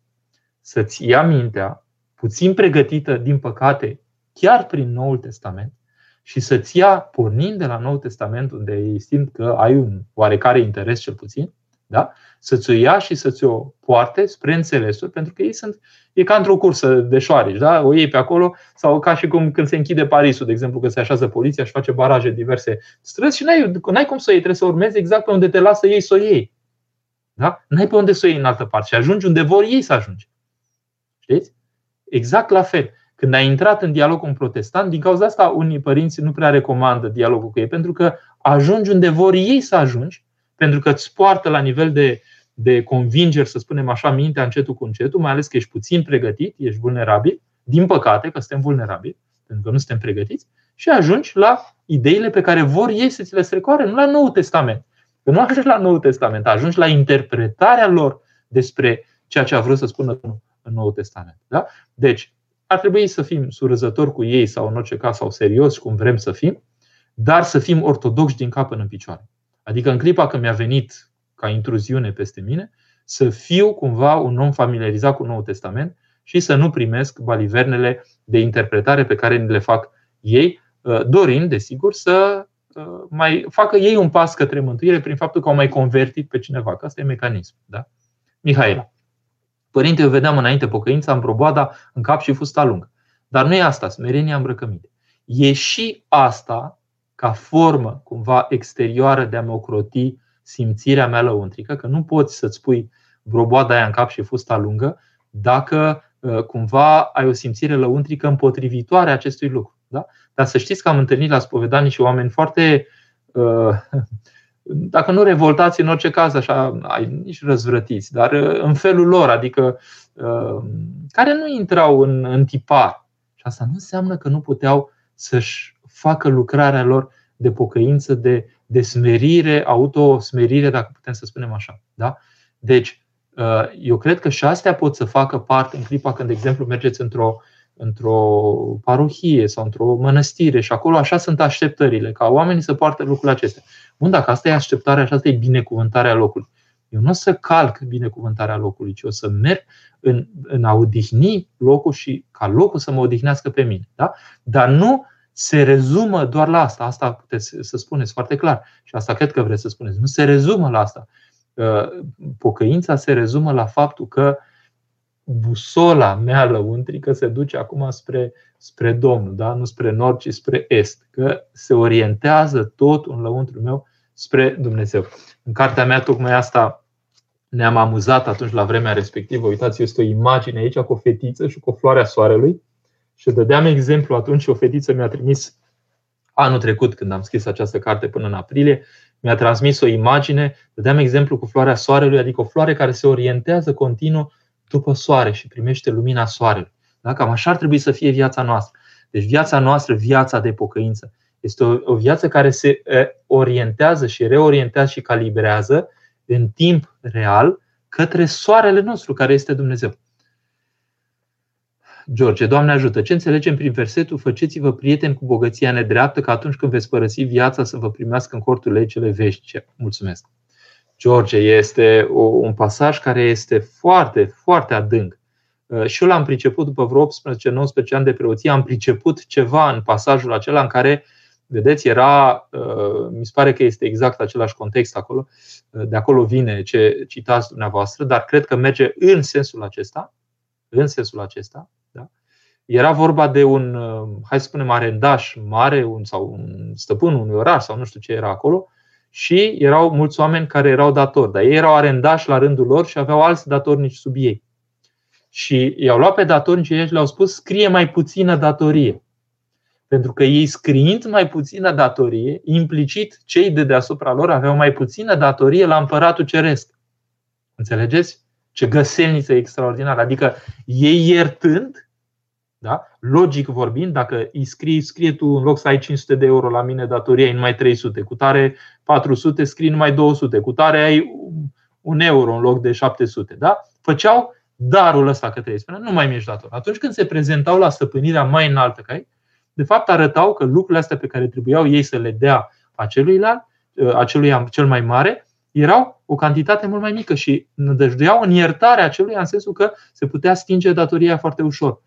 să-ți ia mintea, puțin pregătită, din păcate, chiar prin Noul Testament, și să-ți ia, pornind de la Noul Testament, unde ei simt că ai un oarecare interes cel puțin, da? Să-ți o ia și să-ți o poarte spre înțelesuri, pentru că ei sunt, e ca într-o cursă de șoareci, da? o iei pe acolo, sau ca și cum când se închide Parisul, de exemplu, că se așează poliția și face baraje diverse străzi și n-ai, n-ai cum să o iei, trebuie să urmezi exact pe unde te lasă ei să o iei. Da? N-ai pe unde să o iei în altă parte și ajungi unde vor ei să ajungi. Știți? Exact la fel. Când ai intrat în dialog cu un protestant, din cauza asta unii părinți nu prea recomandă dialogul cu ei, pentru că ajungi unde vor ei să ajungi, pentru că îți poartă la nivel de, de convingeri, să spunem așa, mintea încetul cu încetul, mai ales că ești puțin pregătit, ești vulnerabil, din păcate că suntem vulnerabili, pentru că nu suntem pregătiți, și ajungi la ideile pe care vor ei să ți le strecoare, nu la Noul Testament. Că nu ajungi la Noul Testament, ajungi la interpretarea lor despre ceea ce a vrut să spună în Noul Testament. Da? Deci, ar trebui să fim surâzători cu ei sau în orice caz sau serios cum vrem să fim, dar să fim ortodoxi din cap până în picioare. Adică în clipa când mi-a venit ca intruziune peste mine, să fiu cumva un om familiarizat cu Noul Testament și să nu primesc balivernele de interpretare pe care ni le fac ei, uh, dorind, desigur, să uh, mai facă ei un pas către mântuire prin faptul că au mai convertit pe cineva. Că asta e mecanism. Da? Mihaela. Părinte, eu vedeam înainte pocăința împroboada în cap și fusta lungă. Dar nu e asta, smerenia îmbrăcăminte. E și asta ca formă cumva exterioară de a-mi ocroti simțirea mea lăuntrică, că nu poți să-ți pui broboada aia în cap și fusta lungă dacă uh, cumva ai o simțire lăuntrică împotrivitoare acestui lucru. Da? Dar să știți că am întâlnit la spovedanii și oameni foarte uh, dacă nu revoltați, în orice caz, așa, ai, nici răzvrătiți, dar uh, în felul lor, adică uh, care nu intrau în, în tipar. Și asta nu înseamnă că nu puteau să-și facă lucrarea lor de pocăință, de, de smerire, autosmerire, dacă putem să spunem așa. Da? Deci, uh, eu cred că și astea pot să facă parte în clipa când, de exemplu, mergeți într-o, într-o parohie sau într-o mănăstire și acolo așa sunt așteptările, ca oamenii să poartă lucrurile acestea. Bun, dacă asta e așteptarea și asta e binecuvântarea locului. Eu nu o să calc binecuvântarea locului, ci o să merg în, în a odihni locul și ca locul să mă odihnească pe mine. Da? Dar nu se rezumă doar la asta. Asta puteți să spuneți foarte clar. Și asta cred că vreți să spuneți. Nu se rezumă la asta. Uh, pocăința se rezumă la faptul că busola mea lăuntrică se duce acum spre, spre Domnul, da? nu spre nord, ci spre est. Că se orientează tot în lăuntru meu spre Dumnezeu. În cartea mea, tocmai asta ne-am amuzat atunci la vremea respectivă. Uitați, este o imagine aici cu o fetiță și cu o floare a soarelui. Și dădeam exemplu atunci, o fetiță mi-a trimis anul trecut, când am scris această carte până în aprilie, mi-a transmis o imagine, dădeam exemplu cu floarea soarelui, adică o floare care se orientează continuu după soare și primește lumina soarelui. Da? Cam așa ar trebui să fie viața noastră. Deci viața noastră, viața de pocăință, este o, o viață care se orientează și reorientează și calibrează în timp real către soarele nostru, care este Dumnezeu. George, Doamne ajută! Ce înțelegem prin versetul Făceți-vă prieteni cu bogăția nedreaptă, că atunci când veți părăsi viața să vă primească în corturile cele veșnice. Mulțumesc! George, este un pasaj care este foarte, foarte adânc. Uh, și eu l-am priceput după vreo 18-19 ani de preoție, am priceput ceva în pasajul acela în care, vedeți, era, uh, mi se pare că este exact același context acolo, uh, de acolo vine ce citați dumneavoastră, dar cred că merge în sensul acesta, în sensul acesta, da? Era vorba de un, hai să spunem, arendaș mare un, sau un stăpân unui oraș sau nu știu ce era acolo, și erau mulți oameni care erau datori, dar ei erau arendași la rândul lor și aveau alți datornici sub ei. Și i-au luat pe datornici și le-au spus scrie mai puțină datorie. Pentru că ei scriind mai puțină datorie, implicit cei de deasupra lor aveau mai puțină datorie la împăratul ceresc. Înțelegeți? Ce găselniță extraordinară. Adică ei iertând, da? Logic vorbind, dacă îi scrii, scrie tu în loc să ai 500 de euro la mine datoria, ai numai 300, cu tare 400, scrii numai 200, cu tare ai un euro în loc de 700. Da? Făceau darul ăsta către ei. Spunea, nu mai mi-ești dator. Atunci când se prezentau la stăpânirea mai înaltă ca ei, de fapt arătau că lucrurile astea pe care trebuiau ei să le dea aceluilalt, acelui cel mai mare, erau o cantitate mult mai mică și nădăjduiau în iertarea acelui în sensul că se putea stinge datoria foarte ușor.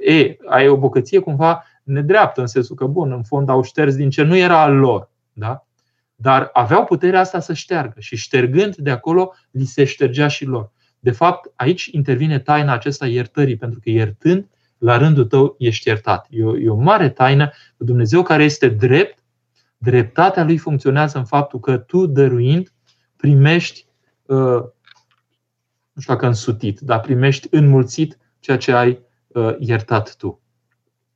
E, ai o bogăție cumva nedreaptă, în sensul că, bun, în fond au șters din ce nu era al lor. Da? Dar aveau puterea asta să șteargă și ștergând de acolo, li se ștergea și lor. De fapt, aici intervine taina acesta iertării, pentru că iertând, la rândul tău ești iertat. E o, e o mare taină. Dumnezeu care este drept, dreptatea lui funcționează în faptul că tu, dăruind, primești, uh, nu știu dacă însutit, dar primești înmulțit ceea ce ai uh, iertat tu.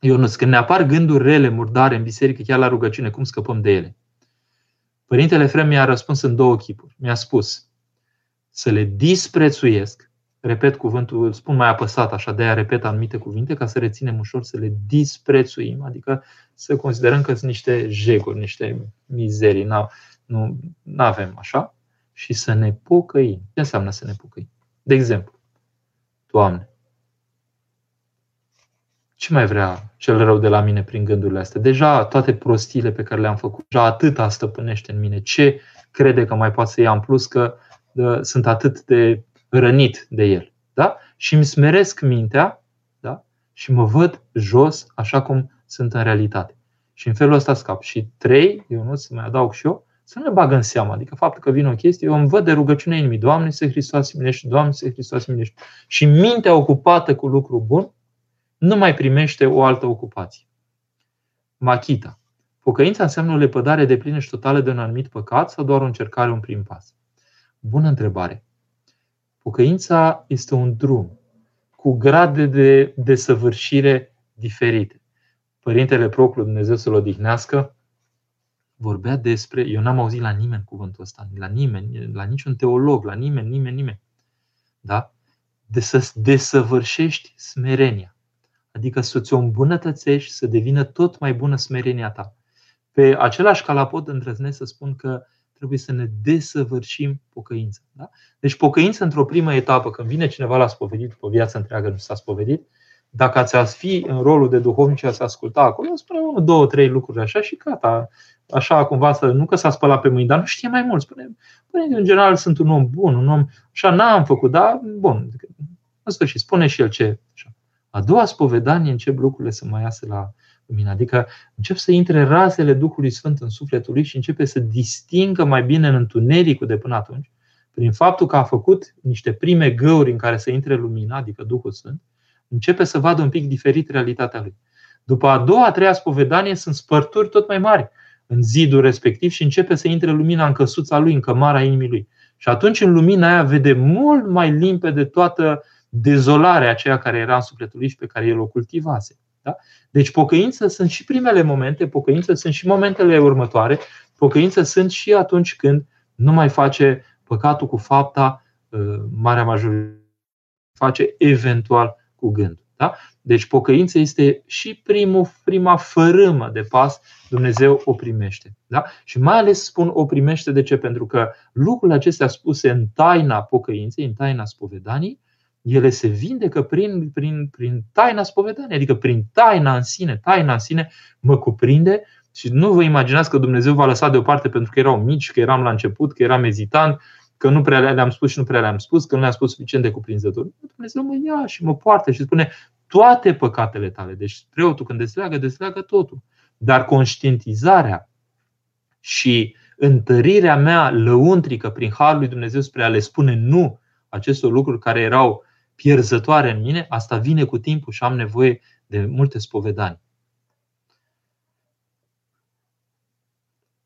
Ionuț, când ne apar gânduri rele, murdare în biserică, chiar la rugăciune, cum scăpăm de ele? Părintele Frem mi-a răspuns în două chipuri. Mi-a spus să le disprețuiesc, repet cuvântul, îl spun mai apăsat, așa de aia repet anumite cuvinte, ca să reținem ușor, să le disprețuim, adică să considerăm că sunt niște jeguri, niște mizerii, nu avem așa, și să ne pocăim. Ce înseamnă să ne pocăim? De exemplu, Doamne, ce mai vrea cel rău de la mine prin gândurile astea? Deja toate prostiile pe care le-am făcut, deja atâta stăpânește în mine. Ce crede că mai poate să ia în plus că de, sunt atât de rănit de el? Da? Și îmi smeresc mintea da? și mă văd jos așa cum sunt în realitate. Și în felul ăsta scap. Și trei, eu nu să mai adaug și eu, să nu ne bagă în seamă. Adică faptul că vine o chestie, eu îmi văd de rugăciune inimii. Doamne, se Hristos minește, Doamne, se Hristos minește. Și mintea ocupată cu lucru bun, nu mai primește o altă ocupație. Machita. Pocăința înseamnă o lepădare de plină și totală de un anumit păcat sau doar o încercare, un prim pas? Bună întrebare. Pocăința este un drum cu grade de desăvârșire diferite. Părintele Proclu, Dumnezeu să-l odihnească, vorbea despre, eu n-am auzit la nimeni cuvântul ăsta, la nimeni, la niciun teolog, la nimeni, nimeni, nimeni. Da? De să desăvârșești smerenia adică să ți-o îmbunătățești, să devină tot mai bună smerenia ta. Pe același calapod îndrăznesc să spun că trebuie să ne desăvârșim pocăința. Da? Deci pocăința într-o primă etapă, când vine cineva la spovedit, după viață întreagă nu s-a spovedit, dacă ați fi în rolul de duhovnic și ați asculta acolo, spune unul, două, trei lucruri așa și gata. Așa cumva să, nu că s-a spălat pe mâini, dar nu știe mai mult. Spune, spune în general sunt un om bun, un om, așa n-am făcut, dar bun. În sfârșit, spune și el ce. Așa. A doua spovedanie încep lucrurile să mai iasă la lumină. Adică încep să intre razele Duhului Sfânt în sufletul lui și începe să distingă mai bine în întunericul de până atunci, prin faptul că a făcut niște prime găuri în care să intre lumina, adică Duhul Sfânt, începe să vadă un pic diferit realitatea lui. După a doua, a treia spovedanie sunt spărturi tot mai mari în zidul respectiv și începe să intre lumina în căsuța lui, în cămara inimii lui. Și atunci în lumina aia vede mult mai limpede toată dezolarea aceea care era în sufletul lui și pe care el o cultivase. Da? Deci pocăință sunt și primele momente, pocăință sunt și momentele următoare, pocăință sunt și atunci când nu mai face păcatul cu fapta, uh, marea majoritate face eventual cu gândul. Da? Deci pocăința este și primul, prima fărâmă de pas, Dumnezeu o primește. Da? Și mai ales spun o primește de ce? Pentru că lucrurile acestea spuse în taina pocăinței, în taina spovedanii, ele se vindecă prin, prin, prin taina spovedanii, adică prin taina în sine. Taina în sine mă cuprinde și nu vă imaginați că Dumnezeu v-a lăsat deoparte pentru că erau mici, că eram la început, că eram ezitant, că nu prea le-am spus și nu prea le-am spus, că nu le-am spus suficient de cuprinzător. Dumnezeu mă ia și mă poartă și spune toate păcatele tale. Deci preotul când desleagă, desleagă totul. Dar conștientizarea și întărirea mea lăuntrică prin Harul lui Dumnezeu spre a le spune nu acestor lucruri care erau pierzătoare în mine, asta vine cu timpul și am nevoie de multe spovedani.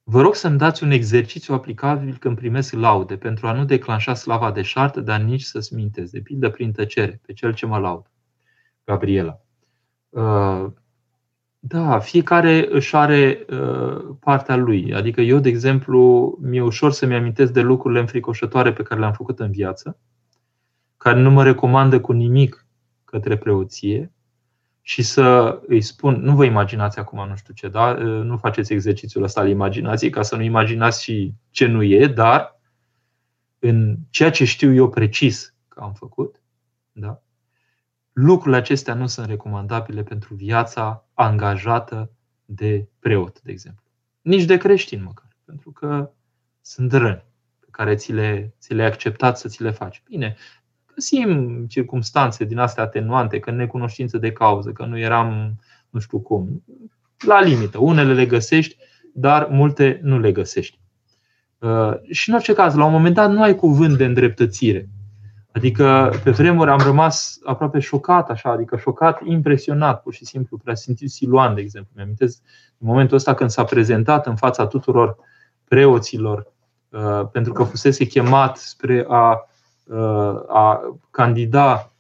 Vă rog să-mi dați un exercițiu aplicabil când primesc laude, pentru a nu declanșa slava de șartă, dar nici să-ți mintez, de pildă prin tăcere, pe cel ce mă laud. Gabriela. Uh, da, fiecare își are uh, partea lui. Adică eu, de exemplu, mi-e ușor să-mi amintesc de lucrurile înfricoșătoare pe care le-am făcut în viață, care nu mă recomandă cu nimic către preoție, și să îi spun, nu vă imaginați acum nu știu ce, da? nu faceți exercițiul ăsta al imaginației ca să nu imaginați și ce nu e, dar în ceea ce știu eu precis că am făcut, da? lucrurile acestea nu sunt recomandabile pentru viața angajată de preot, de exemplu. Nici de creștin măcar, pentru că sunt răni pe care ți le, ți le acceptat să ți le faci. Bine, găsim circumstanțe din astea atenuante, că necunoștință de cauză, că nu eram nu știu cum. La limită. Unele le găsești, dar multe nu le găsești. Uh, și în orice caz, la un moment dat nu ai cuvânt de îndreptățire. Adică pe vremuri am rămas aproape șocat, așa, adică șocat, impresionat, pur și simplu, prea simțit Siluan, de exemplu. Mi amintesc în momentul ăsta când s-a prezentat în fața tuturor preoților, uh, pentru că fusese chemat spre a a candida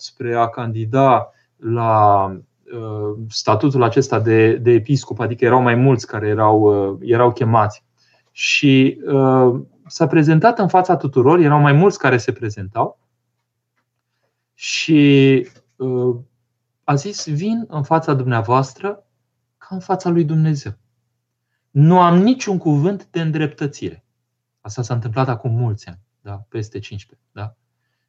spre a candida la uh, statutul acesta de, de episcop, adică erau mai mulți care erau, uh, erau chemați. Și uh, s-a prezentat în fața tuturor, erau mai mulți care se prezentau și uh, a zis, vin în fața dumneavoastră ca în fața lui Dumnezeu. Nu am niciun cuvânt de îndreptățire. Asta s-a întâmplat acum mulți ani da? peste 15. Da?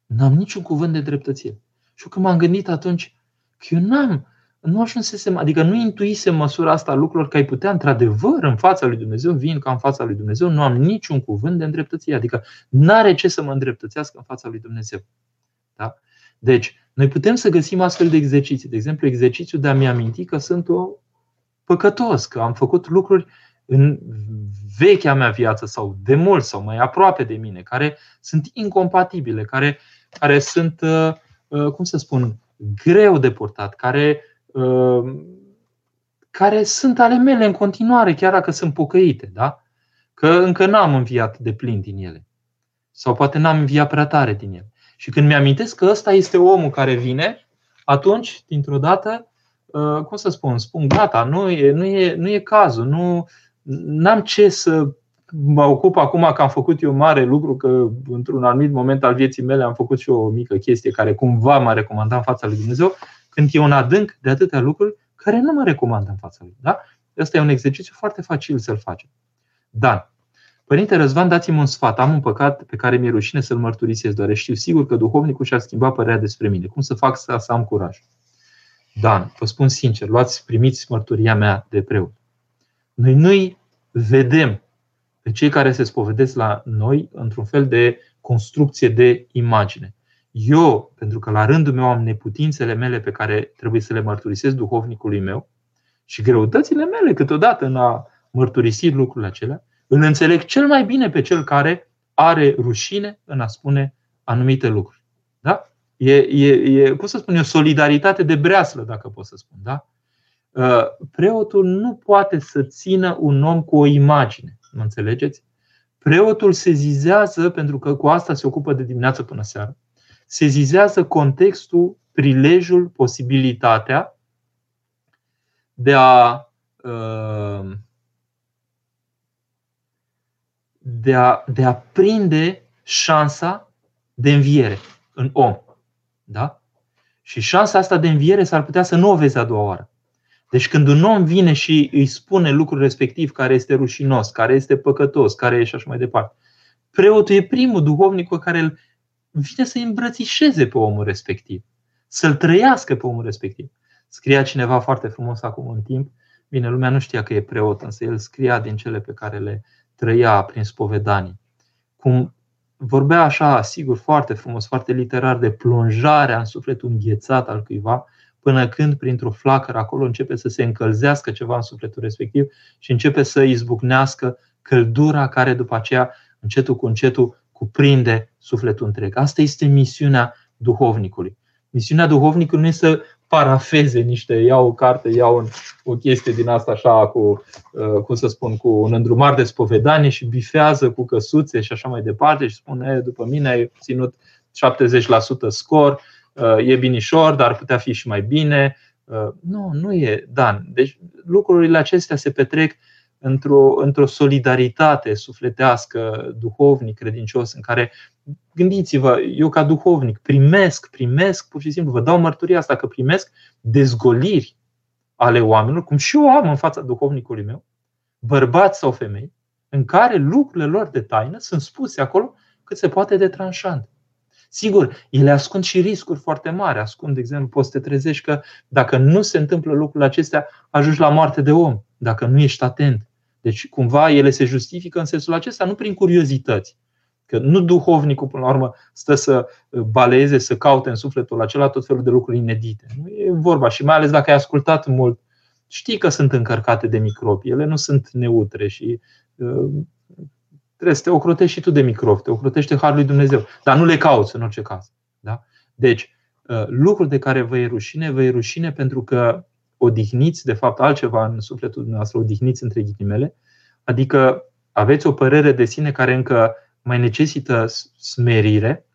N-am niciun cuvânt de dreptățire. Și când m-am gândit atunci că eu n-am, nu ajunsesem, adică nu intuisem măsura asta a lucrurilor că ai putea într-adevăr în fața lui Dumnezeu, vin ca în fața lui Dumnezeu, nu am niciun cuvânt de îndreptățire. Adică n-are ce să mă îndreptățească în fața lui Dumnezeu. Da? Deci, noi putem să găsim astfel de exerciții. De exemplu, exercițiul de a-mi aminti că sunt o păcătos, că am făcut lucruri în vechea mea viață sau de mult sau mai aproape de mine, care sunt incompatibile, care, care sunt, uh, uh, cum să spun, greu de purtat, care, uh, care sunt ale mele în continuare, chiar dacă sunt pocăite, da? Că încă n-am înviat de plin din ele. Sau poate n-am înviat prea tare din ele. Și când mi-amintesc că ăsta este omul care vine, atunci, dintr-o dată, cum să spun, spun gata, nu e, nu e, nu e cazul, nu, n-am ce să mă ocup acum că am făcut eu mare lucru, că într-un anumit moment al vieții mele am făcut și o mică chestie care cumva m-a recomandat în fața lui Dumnezeu, când e un adânc de atâtea lucruri care nu mă recomandă în fața lui. Da? Asta e un exercițiu foarte facil să-l facem. Dar, Părinte Răzvan, dați-mi un sfat. Am un păcat pe care mi-e rușine să-l mărturisesc, doar știu sigur că duhovnicul și-ar schimba părerea despre mine. Cum să fac să, să am curaj? Dan, vă spun sincer, luați, primiți mărturia mea de preot. Noi nu-i vedem pe cei care se spovedesc la noi într-un fel de construcție de imagine. Eu, pentru că la rândul meu am neputințele mele pe care trebuie să le mărturisesc duhovnicului meu și greutățile mele câteodată în a mărturisi lucrurile acelea, îl înțeleg cel mai bine pe cel care are rușine în a spune anumite lucruri. Da? E, e, e, cum să spun eu, solidaritate de breaslă, dacă pot să spun. Da? Uh, preotul nu poate să țină un om cu o imagine. Mă înțelegeți? Preotul se zizează, pentru că cu asta se ocupă de dimineață până seara, se zizează contextul, prilejul, posibilitatea de a, uh, de a, de a prinde șansa de înviere în om. Da? Și șansa asta de înviere s-ar putea să nu o vezi a doua oară. Deci când un om vine și îi spune lucrul respectiv care este rușinos, care este păcătos, care e și așa mai departe, preotul e primul duhovnic cu care îl vine să îmbrățișeze pe omul respectiv, să-l trăiască pe omul respectiv. Scria cineva foarte frumos acum în timp, bine, lumea nu știa că e preot, însă el scria din cele pe care le trăia prin spovedanii. Cum vorbea așa, sigur, foarte frumos, foarte literar, de plonjarea în sufletul înghețat al cuiva, până când, printr-o flacără, acolo începe să se încălzească ceva în sufletul respectiv și începe să izbucnească căldura care după aceea, încetul cu încetul, cuprinde sufletul întreg. Asta este misiunea duhovnicului. Misiunea duhovnicului nu este să parafeze niște, iau o carte, iau un, o chestie din asta așa cu, uh, cum să spun, cu un îndrumar de spovedanie și bifează cu căsuțe și așa mai departe și spune, după mine ai ținut 70% scor, uh, e binișor, dar ar putea fi și mai bine. Uh, nu, nu e, Dan. Deci lucrurile acestea se petrec într-o, într-o solidaritate sufletească, duhovnic, credincios, în care Gândiți-vă, eu ca duhovnic primesc, primesc, pur și simplu, vă dau mărturia asta că primesc dezgoliri ale oamenilor, cum și eu am în fața duhovnicului meu, bărbați sau femei, în care lucrurile lor de taină sunt spuse acolo cât se poate de tranșant. Sigur, ele ascund și riscuri foarte mari. Ascund, de exemplu, poți să te trezești că dacă nu se întâmplă lucrurile acestea, ajungi la moarte de om, dacă nu ești atent. Deci, cumva, ele se justifică în sensul acesta nu prin curiozități, Că nu duhovnicul, până la urmă, stă să baleze, să caute în sufletul acela tot felul de lucruri inedite. Nu e vorba. Și mai ales dacă ai ascultat mult, știi că sunt încărcate de microbi. Ele nu sunt neutre și uh, trebuie să te ocrotești și tu de microbi, te ocrotește Harul lui Dumnezeu. Dar nu le cauți în orice caz. Da? Deci, uh, lucruri de care vă e rușine, vă e rușine pentru că odihniți, de fapt, altceva în sufletul dumneavoastră, odihniți între ghilimele, adică aveți o părere de sine care încă mai necesită smerire,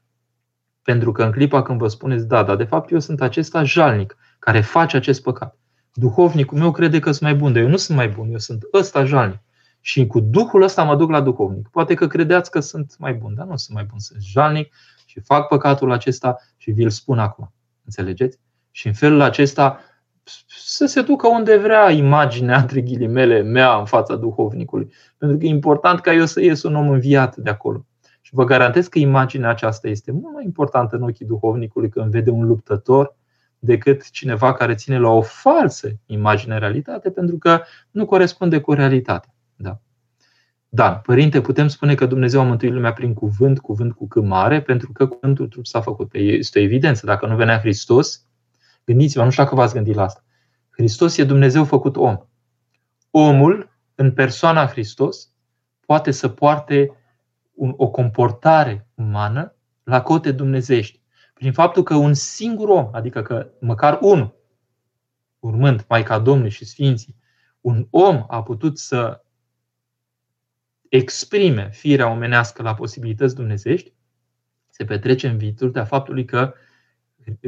pentru că în clipa când vă spuneți, da, dar de fapt eu sunt acesta jalnic care face acest păcat. Duhovnicul meu crede că sunt mai bun, dar eu nu sunt mai bun, eu sunt ăsta jalnic. Și cu Duhul ăsta mă duc la duhovnic. Poate că credeați că sunt mai bun, dar nu sunt mai bun, sunt jalnic și fac păcatul acesta și vi-l spun acum. Înțelegeți? Și în felul acesta să se ducă unde vrea imaginea, între ghilimele, mea în fața duhovnicului. Pentru că e important ca eu să ies un om înviat de acolo. Și vă garantez că imaginea aceasta este mult mai importantă în ochii duhovnicului când vede un luptător decât cineva care ține la o falsă imagine realitate, pentru că nu corespunde cu realitatea. Da. Da, părinte, putem spune că Dumnezeu a mântuit lumea prin cuvânt, cuvânt cu cât mare, pentru că cuvântul trup s-a făcut. Este o evidență. Dacă nu venea Hristos, Gândiți-vă, nu știu dacă v-ați gândit la asta. Hristos e Dumnezeu făcut om. Omul, în persoana Hristos, poate să poarte un, o comportare umană la cote dumnezești. Prin faptul că un singur om, adică că măcar unul, urmând Maica Domnului și Sfinții, un om a putut să exprime firea omenească la posibilități dumnezești, se petrece în virtutea faptului că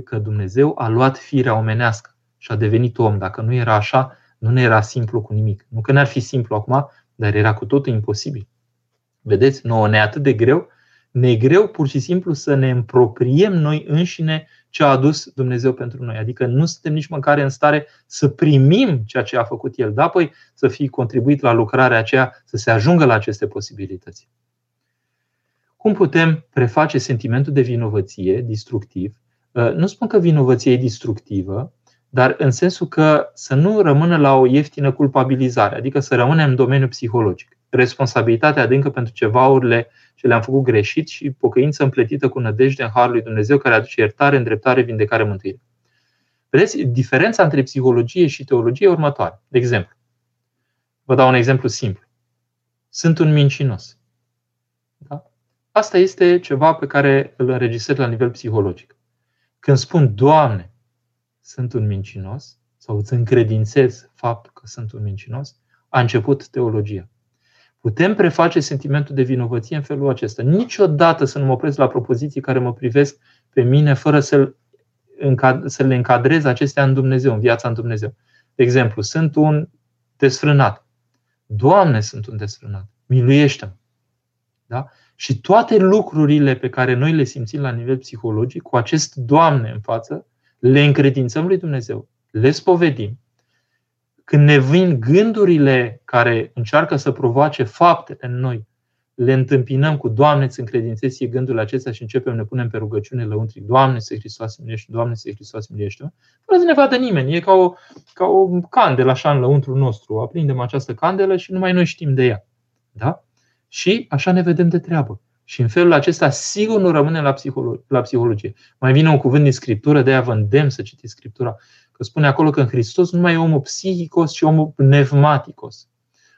că Dumnezeu a luat firea omenească și a devenit om. Dacă nu era așa, nu ne era simplu cu nimic. Nu că n-ar fi simplu acum, dar era cu totul imposibil. Vedeți, nouă ne atât de greu, ne e greu pur și simplu să ne împropriem noi înșine ce a adus Dumnezeu pentru noi. Adică nu suntem nici măcar în stare să primim ceea ce a făcut El, dar apoi să fi contribuit la lucrarea aceea, să se ajungă la aceste posibilități. Cum putem preface sentimentul de vinovăție destructiv Uh, nu spun că vinovăția e destructivă, dar în sensul că să nu rămână la o ieftină culpabilizare, adică să rămânem în domeniul psihologic. Responsabilitatea adâncă pentru cevaurile ce le-am făcut greșit și pocăință împletită cu nădejde în Harul lui Dumnezeu care aduce iertare, îndreptare, vindecare, mântuire. Vedeți, diferența între psihologie și teologie e următoare. De exemplu, vă dau un exemplu simplu. Sunt un mincinos. Da? Asta este ceva pe care îl înregistrez la nivel psihologic. Când spun, Doamne, sunt un mincinos, sau îți încredințez faptul că sunt un mincinos, a început teologia. Putem preface sentimentul de vinovăție în felul acesta. Niciodată să nu mă opresc la propoziții care mă privesc pe mine fără să, să le încadrez acestea în Dumnezeu, în viața în Dumnezeu. De exemplu, sunt un desfrânat. Doamne, sunt un desfrânat. Miluiește-mă. Da? Și toate lucrurile pe care noi le simțim la nivel psihologic, cu acest Doamne în față, le încredințăm lui Dumnezeu, le spovedim. Când ne vin gândurile care încearcă să provoace fapte în noi, le întâmpinăm cu Doamne, îți încredințez ție gândurile acestea și începem, ne punem pe rugăciune lăuntric, Doamne, se Hristos miluiește, Doamne, se Hristos miluiește, fără să ne vadă nimeni. E ca o, ca o candelă așa în lăuntru nostru. Aprindem această candelă și numai noi știm de ea. Da? Și așa ne vedem de treabă. Și în felul acesta sigur nu rămânem la, psiholo- la psihologie. Mai vine un cuvânt din Scriptură, de aia vă îndemn să citiți Scriptura, că spune acolo că în Hristos nu mai e omul psihicos, ci omul pneumaticos.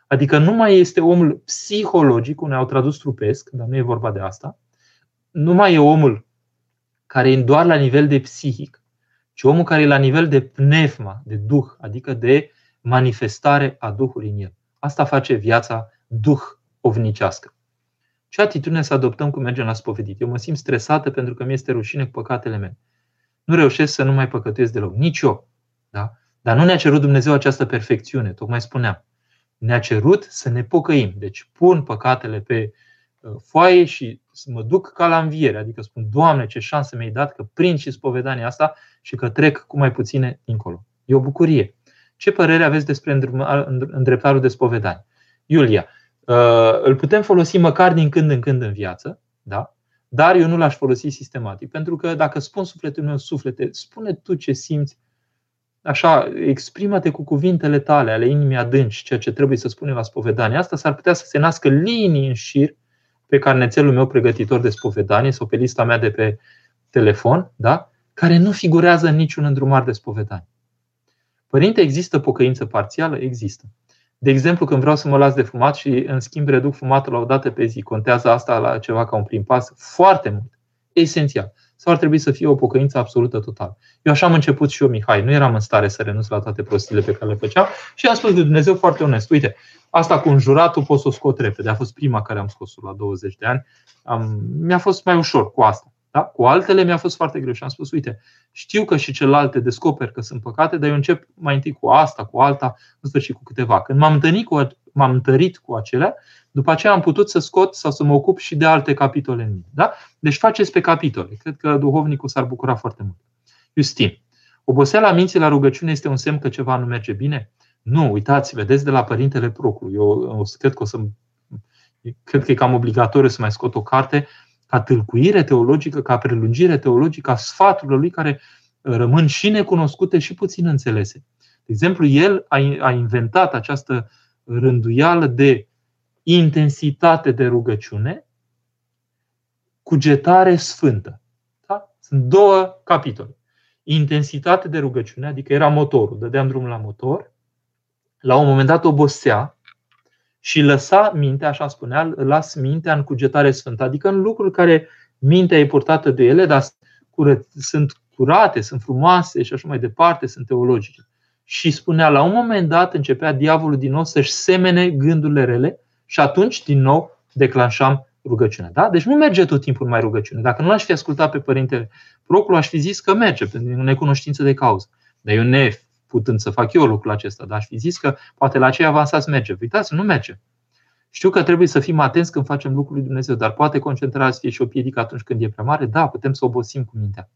Adică nu mai este omul psihologic, unde au tradus trupesc, dar nu e vorba de asta. Nu mai e omul care e doar la nivel de psihic, ci omul care e la nivel de pneuma, de duh, adică de manifestare a Duhului în el. Asta face viața duh ovnicească. Ce atitudine să adoptăm când mergem la spovedit? Eu mă simt stresată pentru că mi este rușine cu păcatele mele. Nu reușesc să nu mai păcătuiesc deloc. Nici eu. Da? Dar nu ne-a cerut Dumnezeu această perfecțiune, tocmai spuneam. Ne-a cerut să ne pocăim. Deci pun păcatele pe uh, foaie și să mă duc ca la înviere. Adică spun, Doamne, ce șansă mi-ai dat că prind și spovedania asta și că trec cu mai puține încolo. E o bucurie. Ce părere aveți despre îndreptarul de spovedanie? Iulia, Uh, îl putem folosi măcar din când în când în viață, da? dar eu nu l-aș folosi sistematic. Pentru că dacă spun sufletul meu, suflete, spune tu ce simți, așa, exprimă-te cu cuvintele tale, ale inimii adânci, ceea ce trebuie să spunem la spovedanie. Asta s-ar putea să se nască linii în șir pe carnețelul meu pregătitor de spovedanie sau pe lista mea de pe telefon, da? care nu figurează în niciun îndrumar de spovedanie. Părinte, există pocăință parțială? Există. De exemplu, când vreau să mă las de fumat și în schimb reduc fumatul la o dată pe zi, contează asta la ceva ca un prim pas? Foarte mult. Esențial. Sau ar trebui să fie o pocăință absolută totală. Eu așa am început și eu, Mihai. Nu eram în stare să renunț la toate prostiile pe care le făceam și am spus de Dumnezeu foarte onest. Uite, asta cu înjuratul pot să o scot repede. A fost prima care am scos-o la 20 de ani. Am, mi-a fost mai ușor cu asta. Da? Cu altele mi-a fost foarte greu și am spus, uite, știu că și celelalte descoper că sunt păcate, dar eu încep mai întâi cu asta, cu alta, în sfârșit cu câteva. Când m-am întâlnit cu, m-am întărit cu acelea, după aceea am putut să scot sau să mă ocup și de alte capitole în mine. Da? Deci faceți pe capitole. Cred că duhovnicul s-ar bucura foarte mult. Justin. Oboseala minții la rugăciune este un semn că ceva nu merge bine? Nu, uitați, vedeți de la Părintele Proclu. Eu, eu cred că o să cred că e cam obligatoriu să mai scot o carte ca tâlcuire teologică, ca prelungire teologică a sfaturilor lui care uh, rămân și necunoscute și puțin înțelese. De exemplu, el a inventat această rânduială de intensitate de rugăciune, cugetare sfântă. Da? Sunt două capitole. Intensitate de rugăciune, adică era motorul, dădeam drumul la motor, la un moment dat obosea, și lăsa mintea, așa spunea, las mintea în cugetare sfântă, adică în lucruri care mintea e purtată de ele, dar sunt curate, sunt frumoase și așa mai departe, sunt teologice. Și spunea, la un moment dat începea diavolul din nou să-și semene gândurile rele și atunci din nou declanșam rugăciunea. Da? Deci nu merge tot timpul mai rugăciune. Dacă nu l-aș fi ascultat pe Părintele Proclu, aș fi zis că merge, pentru necunoștință de cauză. Dar eu ne putând să fac eu lucrul acesta, dar aș fi zis că poate la cei avansați merge. Uitați, nu merge. Știu că trebuie să fim atenți când facem lucrul lui Dumnezeu, dar poate concentrarea să fie și o piedică atunci când e prea mare? Da, putem să obosim cu mintea.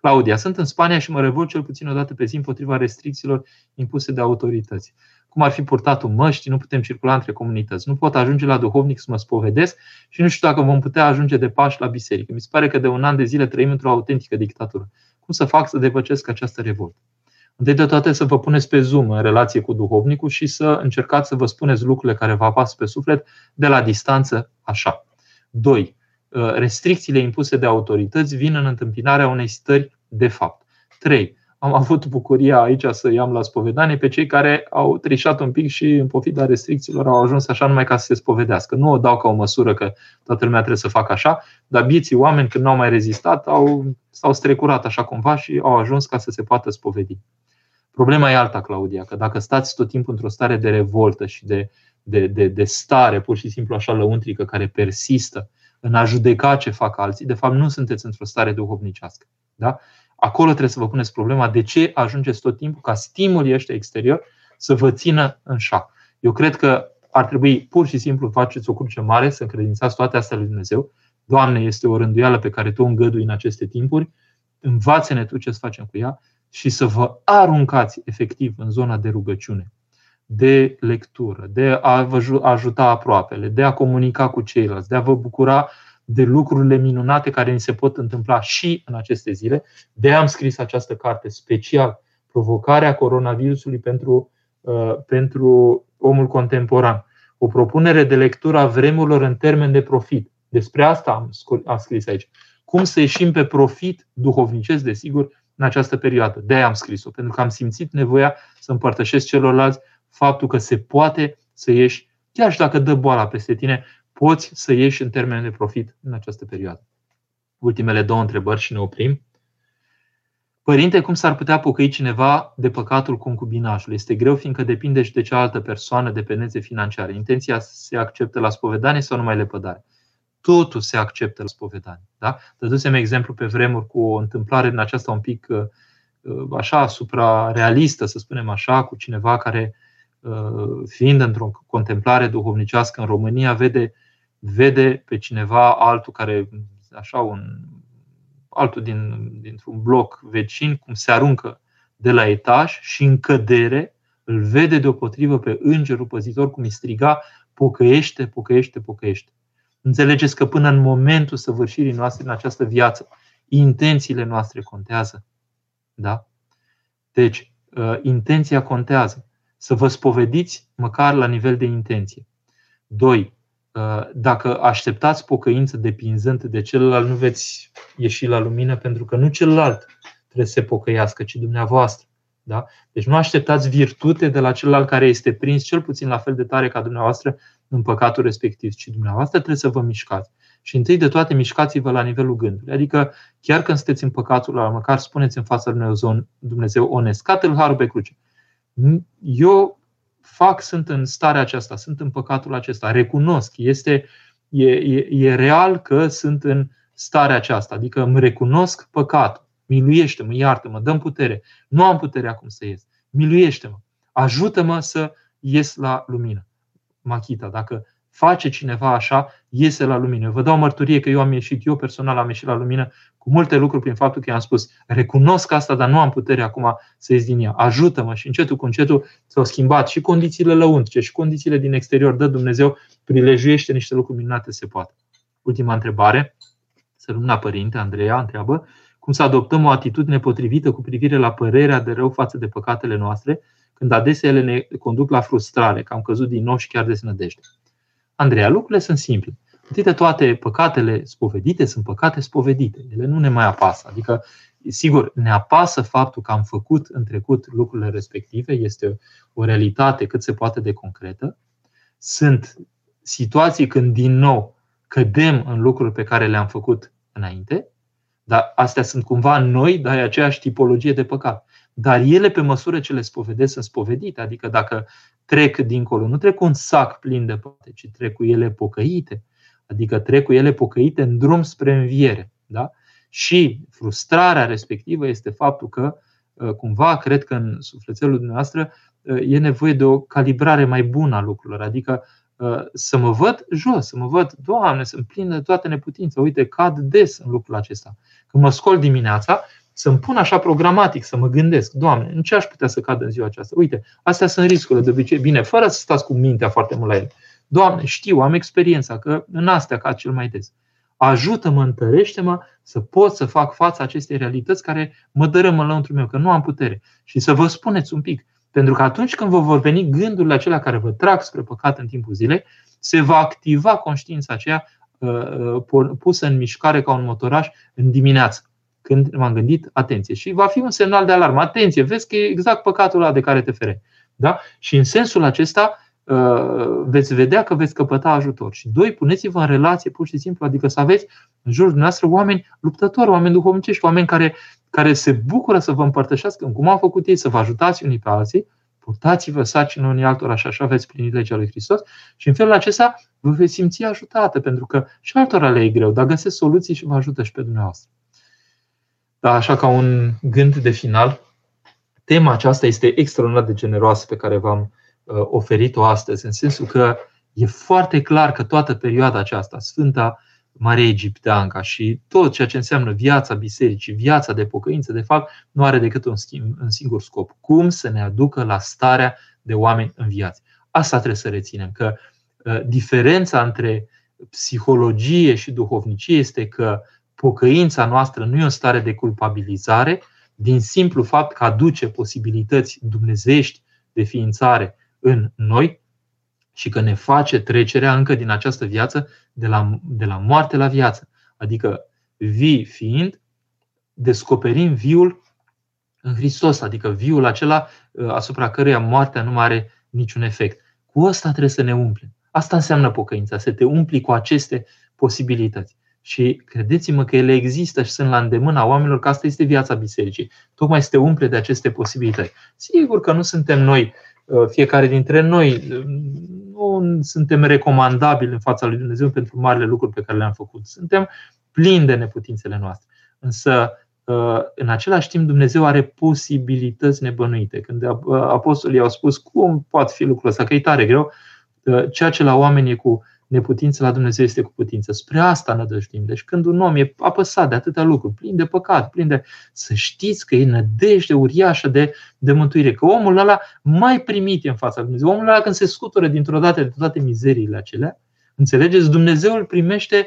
Claudia, sunt în Spania și mă revolt cel puțin o dată pe zi împotriva restricțiilor impuse de autorități. Cum ar fi purtatul măști, nu putem circula între comunități. Nu pot ajunge la duhovnic să mă spovedesc și nu știu dacă vom putea ajunge de pași la biserică. Mi se pare că de un an de zile trăim într-o autentică dictatură. Cum să fac să depăcesc această revoltă? Întâi de toate să vă puneți pe Zoom în relație cu duhovnicul și să încercați să vă spuneți lucrurile care vă apasă pe suflet de la distanță așa. 2. Restricțiile impuse de autorități vin în întâmpinarea unei stări de fapt. 3 am avut bucuria aici să i-am la spovedanie pe cei care au trișat un pic și în pofida restricțiilor au ajuns așa numai ca să se spovedească. Nu o dau ca o măsură că toată lumea trebuie să facă așa, dar bieții oameni când n-au mai rezistat au, s-au strecurat așa cumva și au ajuns ca să se poată spovedi. Problema e alta, Claudia, că dacă stați tot timpul într-o stare de revoltă și de, de, de, de stare pur și simplu așa lăuntrică care persistă în a judeca ce fac alții, de fapt nu sunteți într-o stare duhovnicească. Da? Acolo trebuie să vă puneți problema de ce ajungeți tot timpul ca stimulii ăștia exterior să vă țină în șac. Eu cred că ar trebui pur și simplu faceți o cruce mare, să încredințați toate astea lui Dumnezeu. Doamne, este o rânduială pe care Tu o îngădui în aceste timpuri. Învață-ne Tu ce să facem cu ea și să vă aruncați efectiv în zona de rugăciune, de lectură, de a vă ajuta aproapele, de a comunica cu ceilalți, de a vă bucura de lucrurile minunate care ni se pot întâmpla și în aceste zile. De am scris această carte special, Provocarea coronavirusului pentru, uh, pentru omul contemporan. O propunere de lectură a vremurilor în termen de profit. Despre asta am, am scris aici. Cum să ieșim pe profit duhovnicesc, desigur, în această perioadă. De aia am scris-o, pentru că am simțit nevoia să împărtășesc celorlalți faptul că se poate să ieși, chiar și dacă dă boala peste tine, poți să ieși în termen de profit în această perioadă. Ultimele două întrebări și ne oprim. Părinte, cum s-ar putea pocăi cineva de păcatul concubinajului? Este greu fiindcă depinde și de cealaltă persoană, dependențe financiare. Intenția se acceptă la spovedanie sau numai lepădare? Totul se acceptă la spovedanie. Da? Dădusem exemplu pe vremuri cu o întâmplare în aceasta un pic uh, așa suprarealistă, să spunem așa, cu cineva care, uh, fiind într-o contemplare duhovnicească în România, vede vede pe cineva altul care, așa, un, altul din, dintr-un bloc vecin, cum se aruncă de la etaj și în cădere îl vede deopotrivă pe îngerul păzitor cum îi striga pocăiește, pocăiește, pocăiește. Înțelegeți că până în momentul săvârșirii noastre în această viață, intențiile noastre contează. Da? Deci, uh, intenția contează. Să vă spovediți măcar la nivel de intenție. Doi, Uh, dacă așteptați pocăință depinzând de celălalt, nu veți ieși la lumină pentru că nu celălalt trebuie să se pocăiască, ci dumneavoastră. Da? Deci nu așteptați virtute de la celălalt care este prins cel puțin la fel de tare ca dumneavoastră în păcatul respectiv, ci dumneavoastră trebuie să vă mișcați. Și întâi de toate mișcați-vă la nivelul gândului. Adică chiar când sunteți în păcatul ăla, măcar spuneți în fața lui Dumnezeu onest, cată-l harul pe cruce. Eu fac, sunt în starea aceasta, sunt în păcatul acesta, recunosc, este, e, e, e real că sunt în starea aceasta, adică îmi recunosc păcatul, miluiește-mă, iartă-mă, dăm putere, nu am putere acum să ies, miluiește-mă, ajută-mă să ies la lumină. Machita, dacă face cineva așa, iese la lumină. Eu vă dau mărturie că eu am ieșit, eu personal am ieșit la lumină cu multe lucruri prin faptul că i-am spus, recunosc asta, dar nu am putere acum să ies din ea. Ajută-mă și încetul cu încetul s-au schimbat și condițiile lăuntrice și condițiile din exterior. Dă Dumnezeu, prilejuiește niște lucruri minunate, se poate. Ultima întrebare, să rămână părinte, Andreea întreabă, cum să adoptăm o atitudine potrivită cu privire la părerea de rău față de păcatele noastre, când adesea ele ne conduc la frustrare, că am căzut din nou și chiar desnădejde. Andreea, lucrurile sunt simple. Întâi de toate, păcatele spovedite sunt păcate spovedite. Ele nu ne mai apasă. Adică, sigur, ne apasă faptul că am făcut în trecut lucrurile respective, este o realitate cât se poate de concretă. Sunt situații când, din nou, cădem în lucruri pe care le-am făcut înainte, dar astea sunt cumva noi, dar e aceeași tipologie de păcat. Dar ele, pe măsură ce le spovedesc, sunt spovedite. Adică dacă trec dincolo, nu trec cu un sac plin de păcate, ci trec cu ele pocăite. Adică trec cu ele pocăite în drum spre înviere. Da? Și frustrarea respectivă este faptul că, uh, cumva, cred că în sufletelul dumneavoastră uh, e nevoie de o calibrare mai bună a lucrurilor. Adică uh, să mă văd jos, să mă văd, Doamne, sunt plin de toate neputințe. Uite, cad des în lucrul acesta. Când mă scol dimineața, să-mi pun așa programatic, să mă gândesc, Doamne, în ce aș putea să cad în ziua aceasta? Uite, astea sunt riscurile de obicei. Bine, fără să stați cu mintea foarte mult la ele. Doamne, știu, am experiența că în astea cad cel mai des. ajută-mă, întărește-mă să pot să fac față acestei realități care mă dărâmă lăuntru meu, că nu am putere. Și să vă spuneți un pic, pentru că atunci când vă vor veni gândurile acelea care vă trag spre păcat în timpul zilei, se va activa conștiința aceea uh, uh, pusă în mișcare ca un motoraș în dimineață. Când m-am gândit, atenție. Și va fi un semnal de alarmă. Atenție, vezi că e exact păcatul ăla de care te fereai. Da? Și în sensul acesta uh, veți vedea că veți căpăta ajutor. Și doi, puneți-vă în relație pur și simplu, adică să aveți în jurul dumneavoastră oameni luptători, oameni duhovnicești, oameni care, care se bucură să vă împărtășească cum au făcut ei, să vă ajutați unii pe alții, purtați-vă sarcină unii altora și așa veți plini legea lui Hristos și în felul acesta vă veți simți ajutată, pentru că și altora le e greu, dar găsesc soluții și vă ajută și pe dumneavoastră. Da, așa ca un gând de final, tema aceasta este extraordinar de generoasă pe care v-am uh, oferit-o astăzi, în sensul că e foarte clar că toată perioada aceasta, Sfânta Mare Egipteanca și tot ceea ce înseamnă viața bisericii, viața de pocăință, de fapt, nu are decât un, schimb, un singur scop. Cum să ne aducă la starea de oameni în viață. Asta trebuie să reținem, că uh, diferența între psihologie și duhovnicie este că pocăința noastră nu e o stare de culpabilizare, din simplu fapt că aduce posibilități dumnezești de ființare în noi și că ne face trecerea încă din această viață de la, de la moarte la viață. Adică vii fiind, descoperim viul în Hristos, adică viul acela uh, asupra căruia moartea nu mai are niciun efect. Cu asta trebuie să ne umplem. Asta înseamnă pocăința, să te umpli cu aceste posibilități. Și credeți-mă că ele există și sunt la îndemâna oamenilor, că asta este viața bisericii. Tocmai să te umple de aceste posibilități. Sigur că nu suntem noi, uh, fiecare dintre noi, uh, nu suntem recomandabili în fața lui Dumnezeu pentru marile lucruri pe care le-am făcut. Suntem plini de neputințele noastre. Însă, uh, în același timp, Dumnezeu are posibilități nebănuite. Când apostolii au spus cum poate fi lucrul ăsta, că e tare greu, ceea ce la oameni e cu neputință la Dumnezeu este cu putință. Spre asta nădăjduim. Deci când un om e apăsat de atâtea lucruri, plin de păcat, plin de... Să știți că e nădejde uriașă de, de mântuire. Că omul ăla mai primit în fața lui Dumnezeu. Omul ăla când se scutură dintr-o dată de toate mizeriile acelea, înțelegeți, Dumnezeu îl primește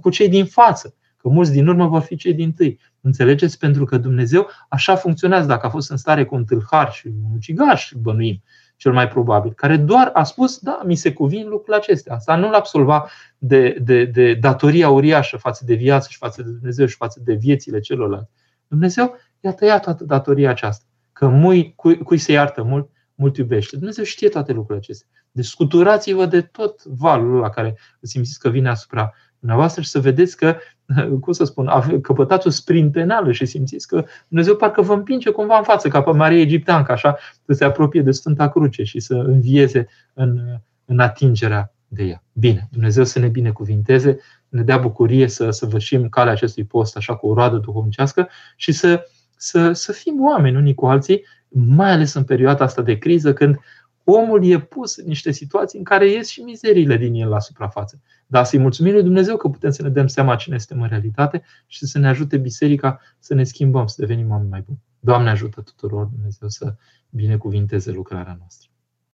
cu cei din față. Că mulți din urmă vor fi cei din tâi. Înțelegeți? Pentru că Dumnezeu așa funcționează. Dacă a fost în stare cu un tâlhar și un ucigaș, bănuim, cel mai probabil, care doar a spus, da, mi se cuvin lucrurile acestea. Asta nu l-a absolvat de, de, de datoria uriașă față de viață și față de Dumnezeu și față de viețile celorlalți. Dumnezeu i-a tăiat toată datoria aceasta. Că mui, cui, cui se iartă mult, mult iubește. Dumnezeu știe toate lucrurile acestea. Deci scuturați-vă de tot valul la care simțiți că vine asupra dumneavoastră și să vedeți că, cum să spun, căpătați o sprintenală și simțiți că Dumnezeu parcă vă împinge cumva în față, ca pe Maria Egipteancă, așa, să se apropie de Sfânta Cruce și să învieze în, în atingerea de ea. Bine, Dumnezeu să ne binecuvinteze, ne dea bucurie să săvârșim calea acestui post așa cu o roadă duhovnicească și să, să, să fim oameni unii cu alții, mai ales în perioada asta de criză, când omul e pus în niște situații în care ies și mizeriile din el la suprafață. Dar să-i mulțumim lui Dumnezeu că putem să ne dăm seama cine suntem în realitate și să ne ajute biserica să ne schimbăm, să devenim oameni mai buni. Doamne ajută tuturor Dumnezeu să binecuvinteze lucrarea noastră.